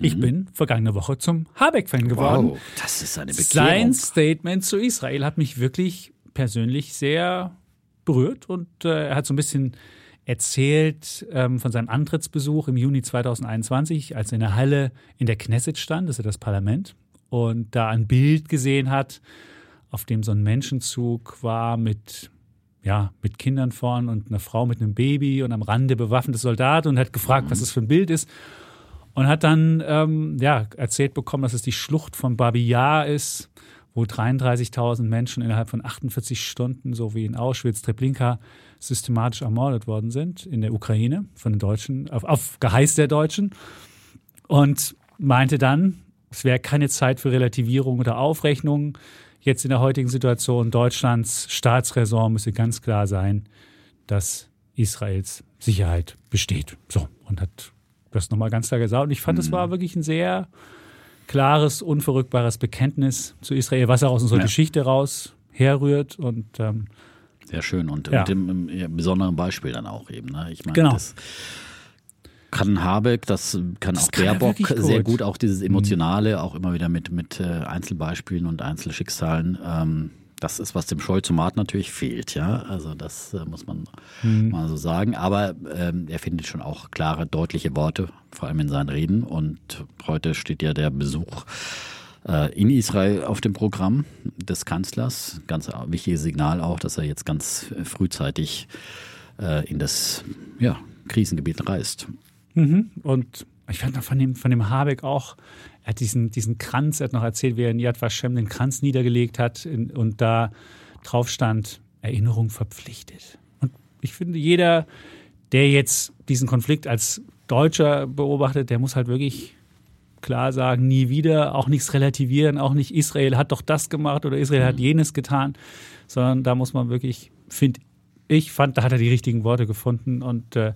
ich bin vergangene Woche zum Habeck-Fan geworden. Wow, das ist eine Bekehrung. Sein Statement zu Israel hat mich wirklich persönlich sehr berührt und äh, er hat so ein bisschen erzählt ähm, von seinem Antrittsbesuch im Juni 2021, als er in der Halle in der Knesset stand, das ist ja das Parlament, und da ein Bild gesehen hat, auf dem so ein Menschenzug war mit ja, mit Kindern vorn und einer Frau mit einem Baby und am Rande bewaffnete Soldat und hat gefragt, was das für ein Bild ist. Und hat dann ähm, ja, erzählt bekommen, dass es die Schlucht von Babi Yar ist, wo 33.000 Menschen innerhalb von 48 Stunden, so wie in Auschwitz, Treblinka, systematisch ermordet worden sind in der Ukraine von den Deutschen, auf, auf Geheiß der Deutschen. Und meinte dann, es wäre keine Zeit für Relativierung oder Aufrechnung. Jetzt in der heutigen Situation Deutschlands Staatsräson müsse ganz klar sein, dass Israels Sicherheit besteht. So, und hat das nochmal ganz klar gesagt. Und ich fand, es war wirklich ein sehr klares, unverrückbares Bekenntnis zu Israel, was auch aus unserer Ja. Geschichte raus herrührt. Und ähm, Sehr schön und, Ja. im ja, besonderen Beispiel dann auch eben. Ne? Ich meine, Genau. das kann Habeck, das kann Das auch kann er Baerbock sehr gut. Mhm. gut, auch dieses Emotionale, auch immer wieder mit, mit äh, Einzelbeispielen und Einzelschicksalen. Ähm, das ist, was dem Scholzomat natürlich fehlt, ja. Also das äh, muss man Mhm. mal so sagen. Aber ähm, er findet schon auch klare, deutliche Worte, vor allem in seinen Reden. Und heute steht ja der Besuch äh, in Israel auf dem Programm des Kanzlers. Ganz wichtiges Signal auch, dass er jetzt ganz frühzeitig äh, in das ja, Krisengebiet reist. Mhm. Und ich fand noch von dem, von dem Habeck auch, er hat diesen, diesen Kranz, er hat noch erzählt, wie er in Yad Vashem den Kranz niedergelegt hat in, und da drauf stand, Erinnerung verpflichtet. Und ich finde, jeder, der jetzt diesen Konflikt als Deutscher beobachtet, der muss halt wirklich klar sagen, nie wieder, auch nichts relativieren, auch nicht Israel hat doch das gemacht oder Israel hat jenes getan, sondern da muss man wirklich, finde ich, fand, da hat er die richtigen Worte gefunden und äh,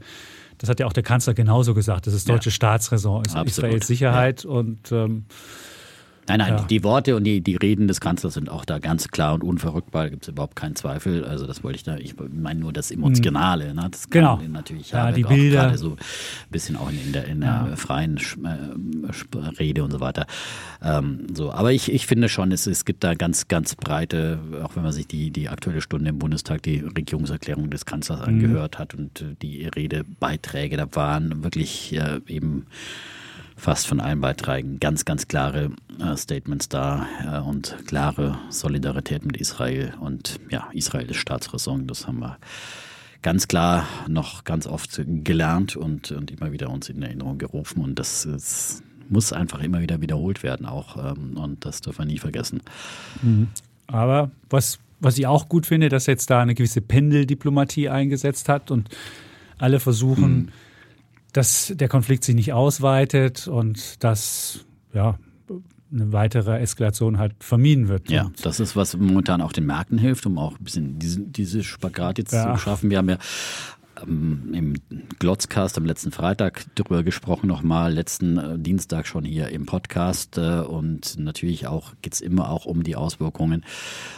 das hat ja auch der Kanzler genauso gesagt, dass es deutsche Staatsräson ist, Absolut. Israels Sicherheit und ähm, Nein, nein, Ja. die Worte und die, die Reden des Kanzlers sind auch da ganz klar und unverrückbar, da gibt es überhaupt keinen Zweifel. Also das wollte ich da, ich meine nur das Emotionale. Ne? Das kann Genau. natürlich Ja, die Bilder. gerade so ein bisschen auch in der, in der freien Sch- äh, Rede und so weiter. Ähm, so, aber ich, ich finde schon, es, es gibt da ganz, ganz breite, auch wenn man sich die, die aktuelle Stunde im Bundestag, die Regierungserklärung des Kanzlers Mhm. angehört hat und die Redebeiträge, da waren wirklich äh, eben fast von allen Beiträgen ganz, ganz klare äh, Statements da äh, und klare Solidarität mit Israel. Und ja, Israel ist Staatsräson, das haben wir ganz klar noch ganz oft gelernt und, und immer wieder uns in Erinnerung gerufen. Und das ist, muss einfach immer wieder wiederholt werden auch. Ähm, und das dürfen wir nie vergessen. aber was, was ich auch gut finde, dass jetzt da eine gewisse Pendeldiplomatie eingesetzt hat und alle versuchen, dass der Konflikt sich nicht ausweitet und dass ja, eine weitere Eskalation halt vermieden wird. Ja, das ist, was momentan auch den Märkten hilft, um auch ein bisschen diese, diese Spagat jetzt Ja. zu schaffen. Wir haben ja ähm, im Glotzcast am letzten Freitag drüber gesprochen, nochmal letzten äh, Dienstag schon hier im Podcast. Äh, und natürlich auch geht's immer auch um die Auswirkungen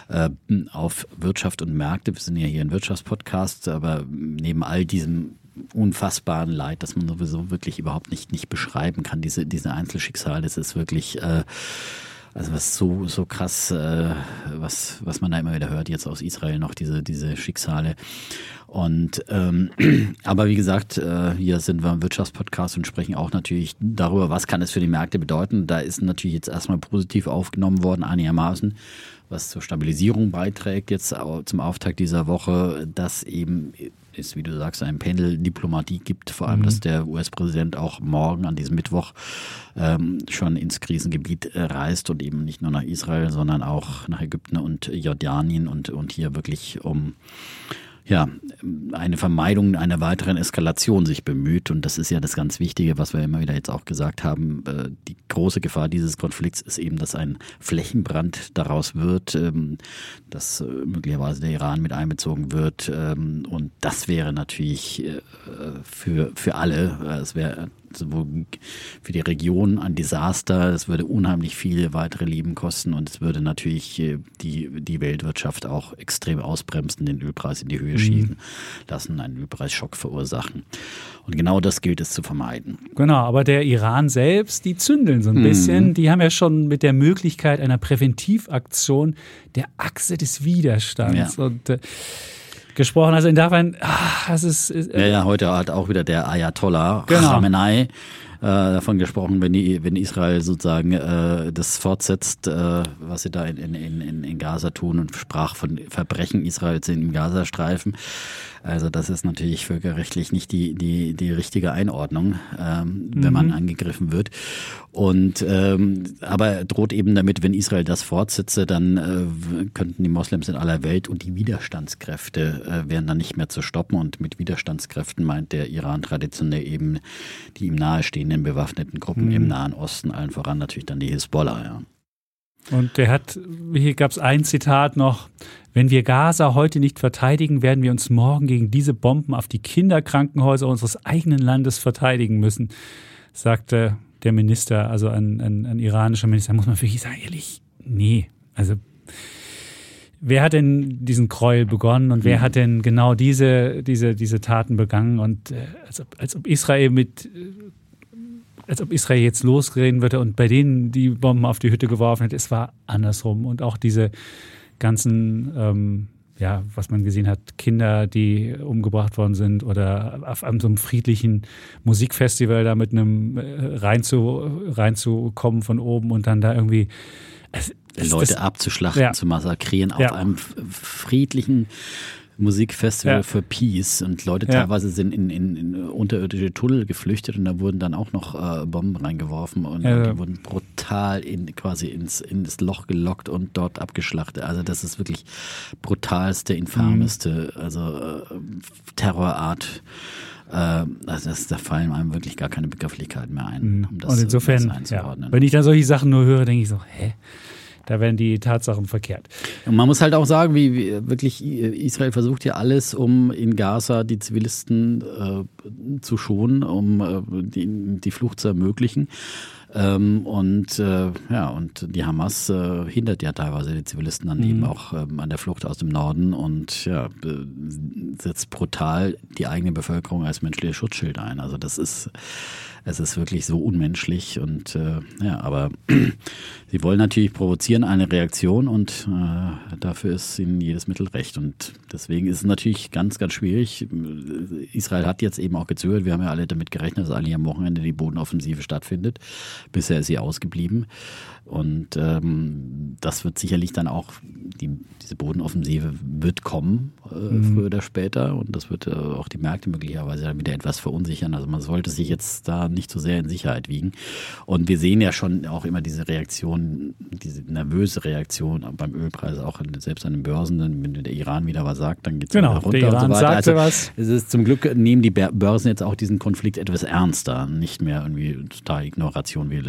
äh, auf Wirtschaft und Märkte. Wir sind ja hier ein Wirtschaftspodcast, aber neben all diesem unfassbaren Leid, das man sowieso wirklich überhaupt nicht, nicht beschreiben kann, diese, diese Einzelschicksale, das ist wirklich äh, also was so, so krass, äh, was, was man da immer wieder hört, jetzt aus Israel noch, diese, diese Schicksale. Und ähm, aber wie gesagt, äh, hier sind wir im Wirtschaftspodcast und sprechen auch natürlich darüber, was kann es für die Märkte bedeuten. Da ist natürlich jetzt erstmal positiv aufgenommen worden, einigermaßen, was zur Stabilisierung beiträgt, jetzt zum Auftakt dieser Woche, dass eben es, wie du sagst, ein Pendel. Diplomatie gibt, vor allem, dass der US-Präsident auch morgen an diesem Mittwoch ähm, schon ins Krisengebiet äh, reist und eben nicht nur nach Israel, sondern auch nach Ägypten und Jordanien und, und hier wirklich um ja, eine Vermeidung einer weiteren Eskalation sich bemüht. Und das ist ja das ganz Wichtige, was wir immer wieder jetzt auch gesagt haben. Äh, die große Gefahr dieses Konflikts ist eben, dass ein Flächenbrand daraus wird, ähm, dass äh, möglicherweise der Iran mit einbezogen wird. Ähm, und das wäre natürlich äh, für, für alle, es wäre für die Region ein Desaster. Es würde unheimlich viele weitere Leben kosten und es würde natürlich äh, die, die Weltwirtschaft auch extrem ausbremsen, den Ölpreis in die Höhe mhm. schießen lassen, einen Ölpreisschock verursachen. Und genau das gilt es zu vermeiden. Genau, aber der Iran selbst, die zündeln so ein mhm. bisschen. Die haben ja schon mit der Möglichkeit einer Präventivaktion der Achse des Widerstands. Ja. Und äh, gesprochen. Also insofern, ach, das ist. Äh, ja, ja, heute hat auch wieder der Ayatollah genau. Khamenei äh, davon gesprochen, wenn, die, wenn Israel sozusagen äh, das fortsetzt, äh, was sie da in, in, in, in Gaza tun und sprach von Verbrechen Israels im Gazastreifen. Also das ist natürlich völkerrechtlich nicht die, die, die richtige Einordnung, ähm, wenn mhm. man angegriffen wird. Und ähm, aber droht eben damit, wenn Israel das fortsetze, dann äh, könnten die Moslems in aller Welt und die Widerstandskräfte äh, wären dann nicht mehr zu stoppen. Und mit Widerstandskräften meint der Iran traditionell eben die ihm nahestehenden bewaffneten Gruppen mhm. im Nahen Osten, allen voran natürlich dann die Hisbollah. Ja. Und der hat, hier gab es ein Zitat noch, wenn wir Gaza heute nicht verteidigen, werden wir uns morgen gegen diese Bomben auf die Kinderkrankenhäuser unseres eigenen Landes verteidigen müssen, sagte der Minister, also ein, ein, ein iranischer Minister. Da muss man wirklich sagen, ehrlich, nee. Also wer hat denn diesen Gräuel begonnen und wer mhm. hat denn genau diese, diese, diese Taten begangen? Und äh, als, ob, als ob Israel mit als ob Israel jetzt losreden würde und bei denen die Bomben auf die Hütte geworfen hätte. Es war andersrum. Und auch diese ganzen, ähm, ja, was man gesehen hat, Kinder, die umgebracht worden sind oder auf einem so einem friedlichen Musikfestival da mit einem äh, rein zu, reinzukommen von oben und dann da irgendwie es, Leute das, abzuschlachten, ja. zu massakrieren auf ja. einem friedlichen Musikfestival ja. für Peace und Leute ja. teilweise sind in, in, in, unterirdische Tunnel geflüchtet und da wurden dann auch noch äh, Bomben reingeworfen und ja. die wurden brutal in, quasi ins, ins Loch gelockt und dort abgeschlachtet. Also das ist wirklich brutalste, infameste, mhm. also äh, Terrorart. Äh, also das, da fallen einem wirklich gar keine Begrifflichkeiten mehr ein, mhm. um das, und insofern, um das einzuordnen. wenn ich dann solche Sachen nur höre, denke ich so, hä? Da werden die Tatsachen verkehrt. Und man muss halt auch sagen, wie, wie wirklich Israel versucht ja alles, um in Gaza die Zivilisten äh, zu schonen, um äh, die, die Flucht zu ermöglichen. Ähm, und äh, ja, und die Hamas äh, hindert ja teilweise die Zivilisten dann mhm. eben auch ähm, an der Flucht aus dem Norden und ja, setzt brutal die eigene Bevölkerung als menschliches Schutzschild ein. Also das ist es ist wirklich so unmenschlich und äh, ja, aber sie wollen natürlich provozieren eine Reaktion und äh, dafür ist ihnen jedes Mittel recht und deswegen ist es natürlich ganz, ganz schwierig. Israel hat jetzt eben auch gezögert. Wir haben ja alle damit gerechnet, dass eigentlich am Wochenende die Bodenoffensive stattfindet. Bisher ist sie ausgeblieben. Und ähm, das wird sicherlich dann auch, die, diese Bodenoffensive wird kommen, äh, mhm. früher oder später. Und das wird äh, auch die Märkte möglicherweise dann wieder etwas verunsichern. Also man sollte sich jetzt da nicht so sehr in Sicherheit wiegen. Und wir sehen ja schon auch immer diese Reaktion, diese nervöse Reaktion beim Ölpreis, auch an, selbst an den Börsen. Wenn der Iran wieder was sagt, dann geht es genau, wieder runter der Iran und so weiter. Sagte also, was. Es ist zum Glück nehmen die Börsen jetzt auch diesen Konflikt etwas ernster, nicht mehr irgendwie total Ignoration wie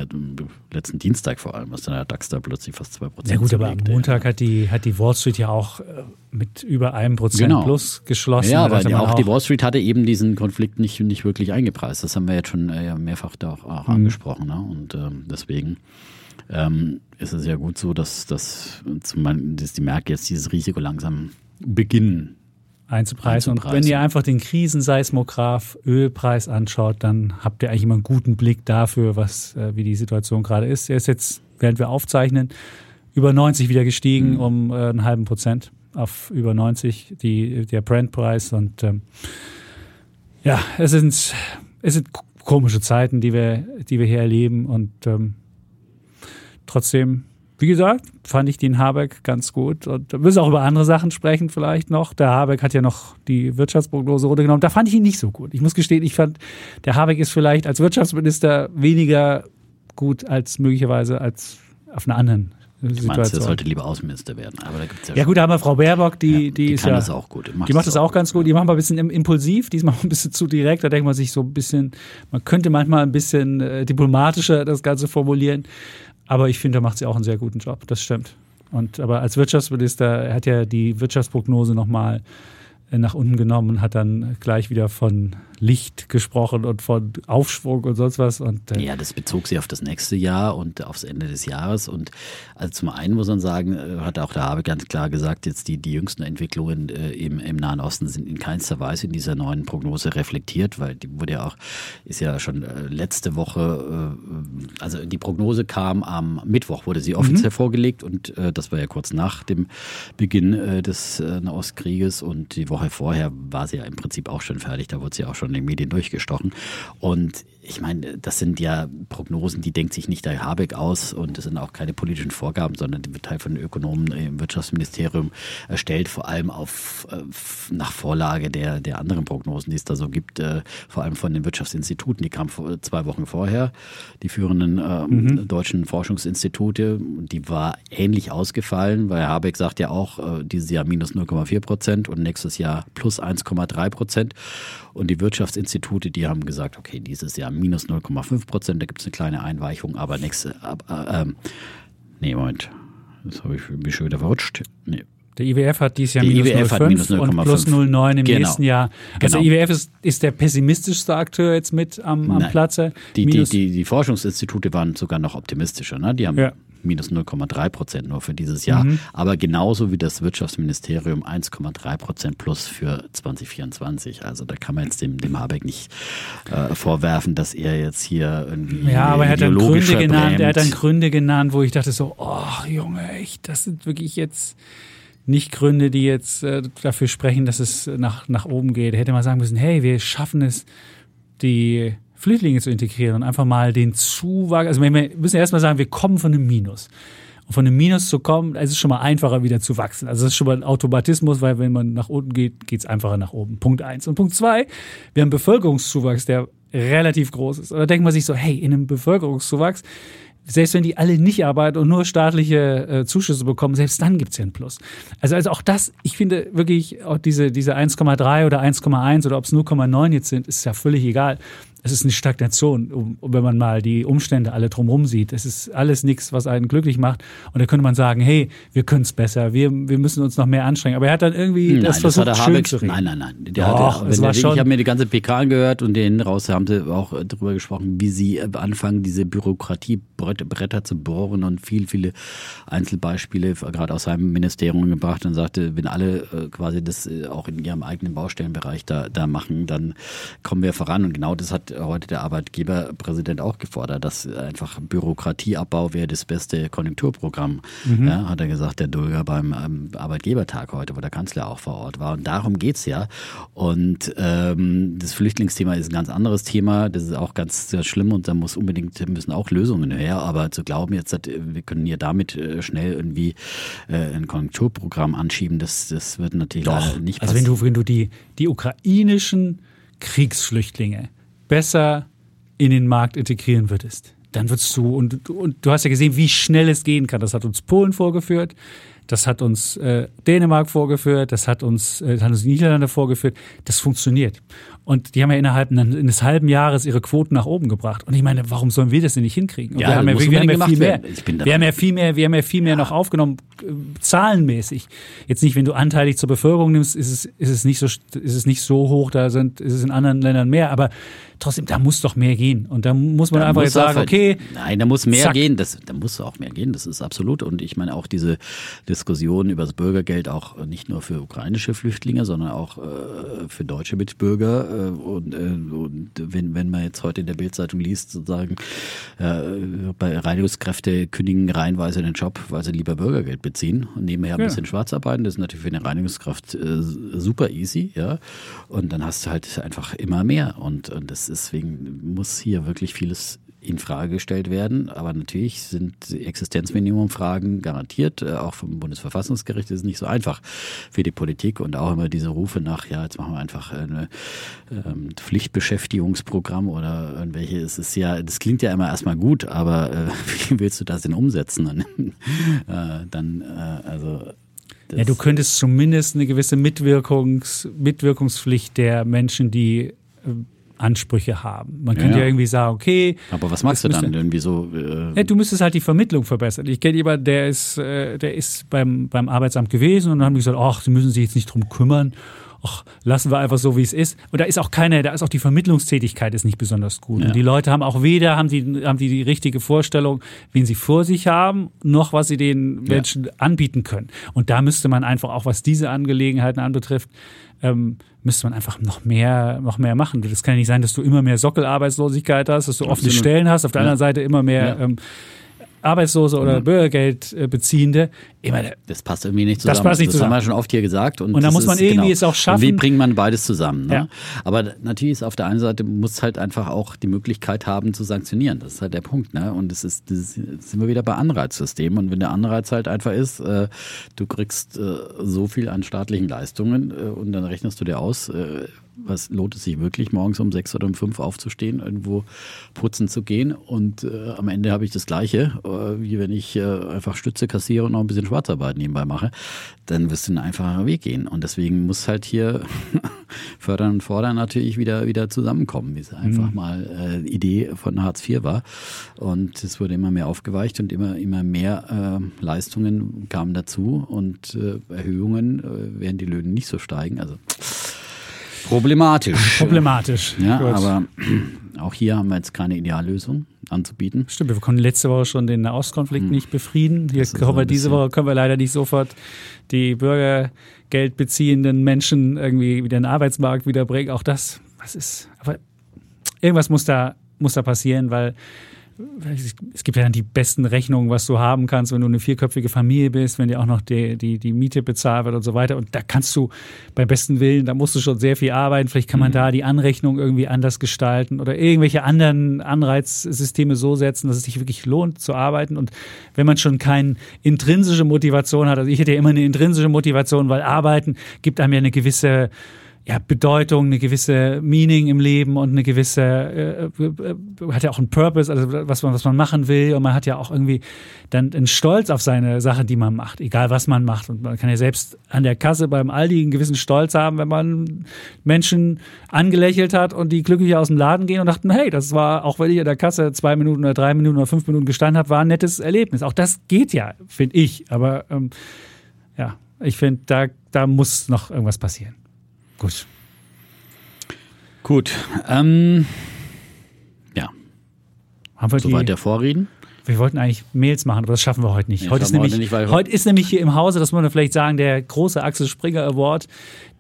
letzten Dienstag vor allem was dann der DAX da plötzlich fast 2% Ja gut, aber am Montag hat, die, hat die Wall Street ja auch äh, mit über einem Prozent genau. plus geschlossen. Ja, aber auch, auch, die Wall Street hatte eben diesen Konflikt nicht, nicht wirklich eingepreist. Das haben wir jetzt schon äh, mehrfach da auch, auch mhm. angesprochen. Ne? Und ähm, deswegen ähm, ist es ja gut so, dass, dass, dass die Märkte jetzt dieses Risiko langsam beginnen einzupreisen. Und wenn ihr einfach den Krisenseismograph Ölpreis anschaut, dann habt ihr eigentlich immer einen guten Blick dafür, was, äh, wie die Situation gerade ist. Er ist jetzt, während wir aufzeichnen, über 90 wieder gestiegen mhm. um äh, einen halben Prozent auf über 90 die, der Brandpreis. Und ähm, ja, es sind, es sind komische Zeiten, die wir, die wir hier erleben. Und ähm, trotzdem wie gesagt, fand ich den Habeck ganz gut. Und wir müssen auch über andere Sachen sprechen vielleicht noch. Der Habeck hat ja noch die Wirtschaftsprognose runtergenommen. Da fand ich ihn nicht so gut. Ich muss gestehen, ich fand, der Habeck ist vielleicht als Wirtschaftsminister weniger gut als möglicherweise als auf einer anderen Du meinst, er sollte lieber Außenminister werden. Aber da gibt's ja, ja gut, da haben wir Frau Baerbock, die, ja, die, die ist kann ja, das auch gut. Die macht das auch ganz gut. Die machen wir ein bisschen impulsiv, diesmal ein bisschen zu direkt. Da denkt man sich so ein bisschen, man könnte manchmal ein bisschen äh, diplomatischer das Ganze formulieren. Aber ich finde, da macht sie auch einen sehr guten Job. Das stimmt. Und aber als Wirtschaftsminister hat ja die Wirtschaftsprognose nochmal äh, nach unten genommen und hat dann gleich wieder von Licht gesprochen und von Aufschwung und sonst was. Und, äh ja, das bezog sich auf das nächste Jahr und aufs Ende des Jahres. Und also zum einen muss man sagen, äh, hat auch der Habe ganz klar gesagt, jetzt die, die jüngsten Entwicklungen äh, im, im Nahen Osten sind in keinster Weise in dieser neuen Prognose reflektiert, weil die wurde ja auch, ist ja schon äh, letzte Woche, äh, also die Prognose kam am Mittwoch, wurde sie offiziell mhm. vorgelegt und das war ja kurz nach dem Beginn des Nahostkrieges und die Woche vorher war sie ja im Prinzip auch schon fertig, da wurde sie auch schon in den Medien durchgestochen. Und ich meine, das sind ja Prognosen, die denkt sich nicht der Habeck aus und das sind auch keine politischen Vorgaben, sondern die wird Teil halt von Ökonomen im Wirtschaftsministerium erstellt, vor allem auf, äh, nach Vorlage der, der anderen Prognosen, die es da so gibt, äh, vor allem von den Wirtschaftsinstituten. Die kamen zwei Wochen vorher, die führenden äh, mhm. deutschen Forschungsinstitute. Die war ähnlich ausgefallen, weil Habeck sagt ja auch, äh, dieses Jahr minus 0,4 Prozent und nächstes Jahr plus 1,3 Prozent. Und die Wirtschaftsinstitute, die haben gesagt, okay, dieses Jahr minus 0,5 Prozent, da gibt es eine kleine Einweichung, aber nächste, äh, äh, nee, Moment, das habe ich mich schon wieder verrutscht. Nee. Der IWF hat dieses Jahr minus 0,5 und plus 0,9 im genau. nächsten Jahr. Also genau. der IWF ist, ist der pessimistischste Akteur jetzt mit am, am Platze. Die, die, die, die, Forschungsinstitute waren sogar noch optimistischer. Ne? Die haben ja minus 0,3 Prozent nur für dieses Jahr. Mhm. Aber genauso wie das Wirtschaftsministerium 1,3 Prozent plus für 2024. Also da kann man jetzt dem, dem Habeck nicht äh, vorwerfen, dass er jetzt hier irgendwie. Ja, aber er hat dann Gründe genannt, er hat dann Gründe genannt, wo ich dachte so, oh Junge, echt, das sind wirklich jetzt nicht Gründe, die jetzt äh, dafür sprechen, dass es nach, nach oben geht. Er hätte mal sagen müssen, hey, wir schaffen es, die Flüchtlinge zu integrieren und einfach mal den Zuwachs, also wir müssen erstmal sagen, wir kommen von einem Minus. Und von einem Minus zu kommen, es ist schon mal einfacher wieder zu wachsen. Also das ist schon mal ein Automatismus, weil wenn man nach unten geht, geht es einfacher nach oben. Punkt eins. Und Punkt zwei, wir haben Bevölkerungszuwachs, der relativ groß ist. Und da denkt man sich so, hey, in einem Bevölkerungszuwachs selbst wenn die alle nicht arbeiten und nur staatliche äh, Zuschüsse bekommen, selbst dann gibt's ja einen Plus. Also, also auch das, ich finde wirklich, auch diese, diese 1,3 oder 1,1 oder ob es 0,9 jetzt sind, ist ja völlig egal es ist eine Stagnation, um, wenn man mal die Umstände alle drumherum sieht. Es ist alles nichts, was einen glücklich macht. Und da könnte man sagen, hey, wir können es besser, wir, wir müssen uns noch mehr anstrengen. Aber er hat dann irgendwie nein, das versucht, das schön Habeck, zu reden. Nein, nein, nein. Der Doch, hatte, der, ich habe mir die ganze PK angehört und den raus haben sie auch darüber gesprochen, wie sie anfangen, diese Bürokratiebretter zu bohren und viel, viele Einzelbeispiele gerade aus seinem Ministerium gebracht und sagte, wenn alle äh, quasi das äh, auch in ihrem eigenen Baustellenbereich da, da machen, dann kommen wir voran. Und genau das hat heute der Arbeitgeberpräsident auch gefordert, dass einfach Bürokratieabbau wäre das beste Konjunkturprogramm, mhm. ja, hat er gesagt, der Dulger beim ähm, Arbeitgebertag heute, wo der Kanzler auch vor Ort war. Und darum geht es ja. Und ähm, das Flüchtlingsthema ist ein ganz anderes Thema. Das ist auch ganz sehr schlimm und da muss unbedingt müssen auch Lösungen her. Aber zu glauben jetzt, wir können hier damit äh, schnell irgendwie äh, ein Konjunkturprogramm anschieben, das, das wird natürlich Doch. nicht passieren. Also wenn du, wenn du die, die ukrainischen Kriegsflüchtlinge besser in den Markt integrieren würdest, dann würdest du, und, und du hast ja gesehen, wie schnell es gehen kann. Das hat uns Polen vorgeführt, das hat uns äh, Dänemark vorgeführt, das hat uns, äh, hat uns die Niederlande vorgeführt. Das funktioniert. Und die haben ja innerhalb eines halben Jahres ihre Quoten nach oben gebracht. Und ich meine, warum sollen wir das denn nicht hinkriegen? Und ja, wir haben ja, wir haben ja viel mehr. Wir haben ja viel mehr, wir haben ja viel mehr ja. noch aufgenommen, äh, zahlenmäßig. Jetzt nicht, wenn du anteilig zur Bevölkerung nimmst, ist es, ist es nicht so, ist es nicht so hoch, da sind, ist es in anderen Ländern mehr. Aber trotzdem, da muss doch mehr gehen. Und da muss man da einfach jetzt sagen, okay. Nein, da muss mehr zack. gehen. Das, da muss auch mehr gehen. Das ist absolut. Und ich meine auch diese Diskussion über das Bürgergeld auch nicht nur für ukrainische Flüchtlinge, sondern auch äh, für deutsche Mitbürger. Äh, und, äh, und wenn, wenn man jetzt heute in der Bildzeitung liest, sozusagen, äh, bei Reinigungskräfte kündigen reihenweise den Job, weil sie lieber Bürgergeld beziehen und nebenher ein ja. bisschen schwarz arbeiten. Das ist natürlich für eine Reinigungskraft äh, super easy, ja. Und dann hast du halt einfach immer mehr. Und, und das deswegen muss hier wirklich vieles in Frage gestellt werden. Aber natürlich sind Existenzminimumfragen garantiert. Äh, auch vom Bundesverfassungsgericht ist es nicht so einfach für die Politik und auch immer diese Rufe nach, ja, jetzt machen wir einfach ein ähm, Pflichtbeschäftigungsprogramm oder irgendwelche. Es ist ja, das klingt ja immer erstmal gut, aber äh, wie willst du das denn umsetzen? äh, dann, äh, also ja, du könntest zumindest eine gewisse Mitwirkungs, Mitwirkungspflicht der Menschen, die äh, Ansprüche haben. Man könnte ja, ja irgendwie sagen, okay. Aber was machst du dann irgendwie so? Äh ja, du müsstest halt die Vermittlung verbessern. Ich kenne jemanden, der ist, äh, der ist beim, beim Arbeitsamt gewesen und dann haben die gesagt, ach, sie müssen sich jetzt nicht drum kümmern ach, lassen wir einfach so, wie es ist. Und da ist auch keine, da ist auch die Vermittlungstätigkeit ist nicht besonders gut. Ja. Und die Leute haben auch weder, haben die, haben die die richtige Vorstellung, wen sie vor sich haben, noch was sie den Menschen ja. anbieten können. Und da müsste man einfach auch, was diese Angelegenheiten anbetrifft, ähm, müsste man einfach noch mehr, noch mehr machen. Das kann ja nicht sein, dass du immer mehr Sockelarbeitslosigkeit hast, dass du offene Stellen hast, auf der ja. anderen Seite immer mehr ähm, Arbeitslose oder mhm. Bürgergeldbeziehende. Immer, das passt irgendwie nicht zusammen. Das passt nicht zusammen. Das haben wir schon oft hier gesagt. Und, und da muss man irgendwie genau. es auch schaffen. Wie bringt man beides zusammen? Ne? Ja. Aber natürlich ist auf der einen Seite muss halt einfach auch die Möglichkeit haben zu sanktionieren. Das ist halt der Punkt. Ne? Und es ist, das sind wir wieder bei Anreizsystemen. Und wenn der Anreiz halt einfach ist, äh, du kriegst äh, so viel an staatlichen Leistungen äh, und dann rechnest du dir aus, äh, was lohnt es sich wirklich, morgens um sechs oder um fünf aufzustehen, irgendwo putzen zu gehen? Und äh, am Ende habe ich das Gleiche, äh, wie wenn ich äh, einfach Stütze kassiere und noch ein bisschen Schwarzarbeit nebenbei mache, dann wirst du einen einfachen Weg gehen. Und deswegen muss halt hier fördern und fordern natürlich wieder wieder zusammenkommen, wie es einfach mhm. mal äh, Idee von Hartz IV war. Und es wurde immer mehr aufgeweicht und immer immer mehr äh, Leistungen kamen dazu und äh, Erhöhungen, äh, werden die Löhne nicht so steigen, also Problematisch. Problematisch. Ja, Gut. aber auch hier haben wir jetzt keine Ideallösung anzubieten. Stimmt, wir konnten letzte Woche schon den Nahostkonflikt hm. nicht befrieden. Hier können wir diese Woche können wir leider nicht sofort die Bürgergeld beziehenden Menschen irgendwie wieder in den Arbeitsmarkt wiederbringen. Auch das, was ist, aber irgendwas muss da, muss da passieren, weil es gibt ja dann die besten Rechnungen, was du haben kannst, wenn du eine vierköpfige Familie bist, wenn dir auch noch die, die, die Miete bezahlt wird und so weiter. Und da kannst du beim besten Willen, da musst du schon sehr viel arbeiten. Vielleicht kann man mhm. da die Anrechnung irgendwie anders gestalten oder irgendwelche anderen Anreizsysteme so setzen, dass es sich wirklich lohnt zu arbeiten. Und wenn man schon keine intrinsische Motivation hat, also ich hätte ja immer eine intrinsische Motivation, weil Arbeiten gibt einem ja eine gewisse ja, Bedeutung, eine gewisse Meaning im Leben und eine gewisse, äh, äh, hat ja auch einen Purpose, also was man, was man machen will. Und man hat ja auch irgendwie dann einen Stolz auf seine Sache, die man macht, egal was man macht. Und man kann ja selbst an der Kasse beim Aldi einen gewissen Stolz haben, wenn man Menschen angelächelt hat und die glücklich aus dem Laden gehen und dachten, hey, das war, auch wenn ich an der Kasse zwei Minuten oder drei Minuten oder fünf Minuten gestanden habe, war ein nettes Erlebnis. Auch das geht ja, finde ich. Aber ähm, ja, ich finde, da, da muss noch irgendwas passieren. Gut. Gut. Ähm, ja. Haben wir Soweit der Vorreden? Wir wollten eigentlich Mails machen, aber das schaffen wir heute nicht. Nee, heute, ist nämlich, nicht, heute ist nämlich hier im Hause, das muss man vielleicht sagen, der große Axel Springer Award,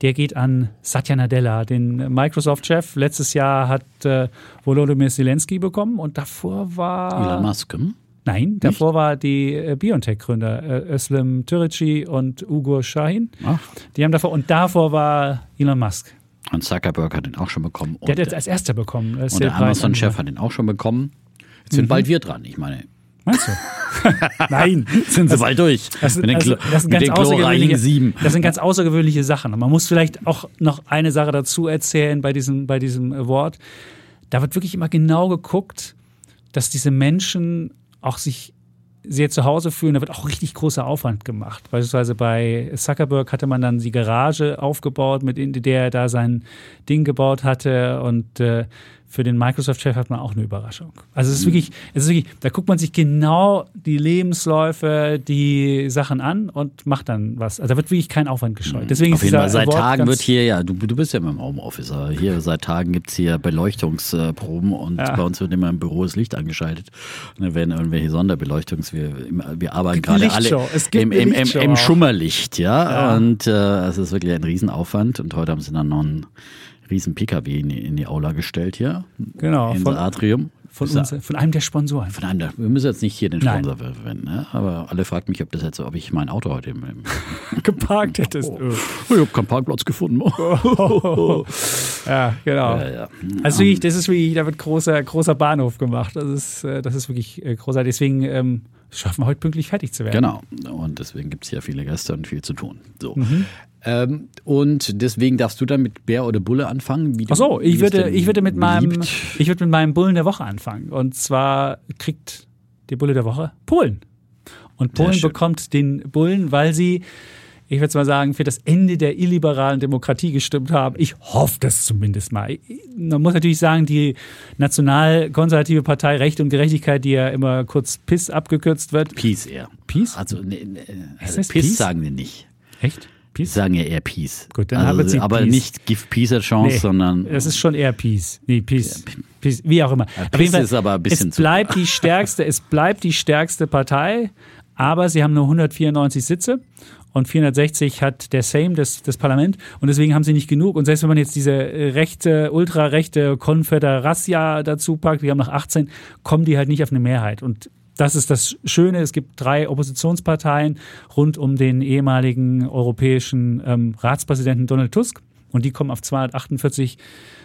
der geht an Satya Nadella, den Microsoft-Chef. Letztes Jahr hat äh, Volodymyr Zelensky bekommen und davor war... Elon Musk, hm? Nein, davor war die äh, BioNTech-Gründer äh, Özlem Türeci und Ugo Shahin. Ach. Die haben davor und davor war Elon Musk. Und Zuckerberg hat den auch schon bekommen. Der hat jetzt als erster bekommen. Und der Amazon-Chef hat den auch schon bekommen. Jetzt sind mhm. bald wir dran, ich meine. Meinst du? Nein, sind sie bald durch. Das, mit also, das, sind ganz außergewöhnliche, das sind ganz außergewöhnliche Sachen. Und man muss vielleicht auch noch eine Sache dazu erzählen bei diesem, bei diesem Award. Da wird wirklich immer genau geguckt, dass diese Menschen auch sich sehr zu Hause fühlen, da wird auch richtig großer Aufwand gemacht. Beispielsweise bei Zuckerberg hatte man dann die Garage aufgebaut, mit der er da sein Ding gebaut hatte und äh, für den Microsoft-Chef hat man auch eine Überraschung. Also es ist mhm. wirklich, es ist wirklich, da guckt man sich genau die Lebensläufe, die Sachen an und macht dann was. Also da wird wirklich kein Aufwand gescheut. Mhm. Deswegen Auf jeden Fall, seit Award Tagen wird hier, ja, du, du bist ja im Homeoffice, hier seit Tagen gibt es hier Beleuchtungsproben und ja. bei uns wird immer im Büro das Licht angeschaltet. Und dann werden irgendwelche Sonderbeleuchtungs, wir, wir arbeiten gerade alle im, im, im, im Schummerlicht, ja. ja. Und äh, es ist wirklich ein Riesenaufwand und heute haben sie dann noch ein riesen PKW in die, in die Aula gestellt hier. Genau. Ins Atrium. von, uns, von einem der Sponsoren. Von einem der, wir müssen jetzt nicht hier den Sponsor Nein. verwenden, ne? aber alle fragt mich, ob das jetzt, ob ich mein Auto heute im, im geparkt hättest. Oh. oh. ich habe keinen Parkplatz gefunden. Oh. ja, genau. Ja, ja. Also wirklich, das ist wirklich, da wird großer, großer Bahnhof gemacht. Das ist, äh, das ist wirklich äh, großartig. Deswegen ähm, schaffen wir heute pünktlich fertig zu werden. Genau. Und deswegen gibt es ja viele Gäste und viel zu tun. So. Mhm. Ähm, und deswegen darfst du dann mit Bär oder Bulle anfangen? Ach so, ich würde, ich würde mit meinem, ich würde mit meinem Bullen der Woche anfangen. Und zwar kriegt die Bulle der Woche Polen. Und Polen bekommt den Bullen, weil sie ich würde mal sagen, für das Ende der illiberalen Demokratie gestimmt haben. Ich hoffe das zumindest mal. Man muss natürlich sagen, die nationalkonservative Partei Recht und Gerechtigkeit, die ja immer kurz PIS abgekürzt wird. Peace eher. Peace? Also, ne, ne, also Peace, Peace sagen wir nicht. Echt? Peace? sagen ja eher Peace. Gut, dann also, haben wir Aber Peace. nicht Give Peace a Chance, nee, sondern. Es ist schon eher Peace. Nee, Peace. Ja, Peace. Wie auch immer. Ja, Peace Fall, ist aber ein bisschen es bleibt die stärkste, Es bleibt die stärkste Partei, aber sie haben nur 194 Sitze und 460 hat der Sejm, das, das Parlament. Und deswegen haben sie nicht genug. Und selbst wenn man jetzt diese äh, rechte, ultrarechte Konföderatia dazu packt, die haben nach 18, kommen die halt nicht auf eine Mehrheit. Und das ist das Schöne. Es gibt drei Oppositionsparteien rund um den ehemaligen europäischen ähm, Ratspräsidenten Donald Tusk. Und die kommen auf 248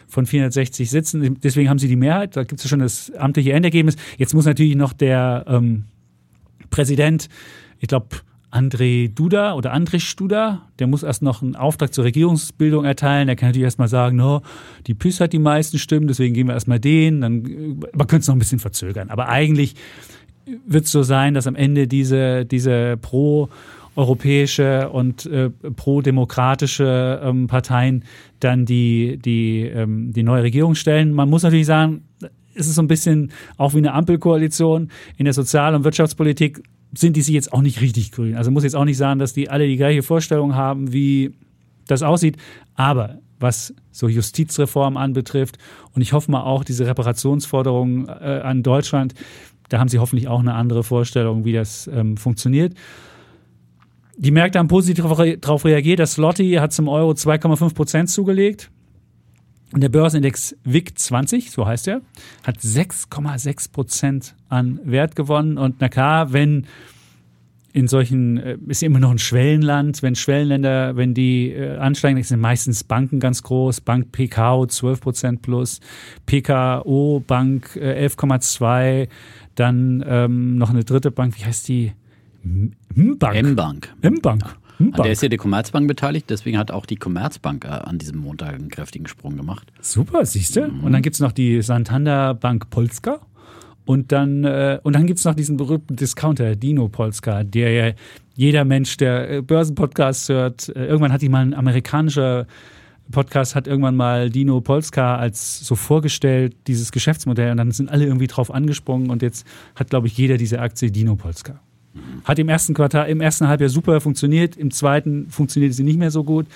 von 460 Sitzen. Deswegen haben sie die Mehrheit. Da gibt es schon das amtliche Endergebnis. Jetzt muss natürlich noch der ähm, Präsident, ich glaube, André Duda oder Andrich Duda, der muss erst noch einen Auftrag zur Regierungsbildung erteilen. Der kann natürlich erstmal sagen, no, die PIS hat die meisten Stimmen, deswegen gehen wir erstmal den. Dann, man könnte es noch ein bisschen verzögern. Aber eigentlich wird es so sein, dass am Ende diese, diese pro-europäische und äh, pro-demokratische ähm, Parteien dann die, die, ähm, die neue Regierung stellen. Man muss natürlich sagen, es ist so ein bisschen auch wie eine Ampelkoalition in der Sozial- und Wirtschaftspolitik sind die sich jetzt auch nicht richtig grün. Also muss jetzt auch nicht sagen, dass die alle die gleiche Vorstellung haben, wie das aussieht. Aber was so Justizreform anbetrifft und ich hoffe mal auch diese Reparationsforderungen äh, an Deutschland, da haben sie hoffentlich auch eine andere Vorstellung, wie das ähm, funktioniert. Die Märkte haben positiv darauf reagiert. Das Slotty hat zum Euro 2,5 Prozent zugelegt. Der Börsenindex WIG 20, so heißt er, hat 6,6 Prozent an Wert gewonnen. Und na klar, wenn in solchen, äh, ist immer noch ein Schwellenland, wenn Schwellenländer, wenn die äh, ansteigen, sind meistens Banken ganz groß, Bank PKO 12 Prozent plus, PKO Bank äh, 11,2, dann ähm, noch eine dritte Bank, wie heißt die? M-Bank. M-Bank. M-Bank. An der ist ja die Commerzbank beteiligt, deswegen hat auch die Commerzbank äh, an diesem Montag einen kräftigen Sprung gemacht. Super, siehst du? Mhm. Und dann gibt es noch die Santander Bank Polska. Und dann, äh, und dann gibt es noch diesen berühmten Discounter, Dino Polska, der ja jeder Mensch, der äh, Börsenpodcasts hört, äh, irgendwann hat die mal ein amerikanischer Podcast hat irgendwann mal Dino Polska als so vorgestellt, dieses Geschäftsmodell, und dann sind alle irgendwie drauf angesprungen und jetzt hat, glaube ich, jeder diese Aktie Dino Polska. Hat im ersten Quartal, im ersten Halbjahr super funktioniert, im zweiten funktioniert sie nicht mehr so gut,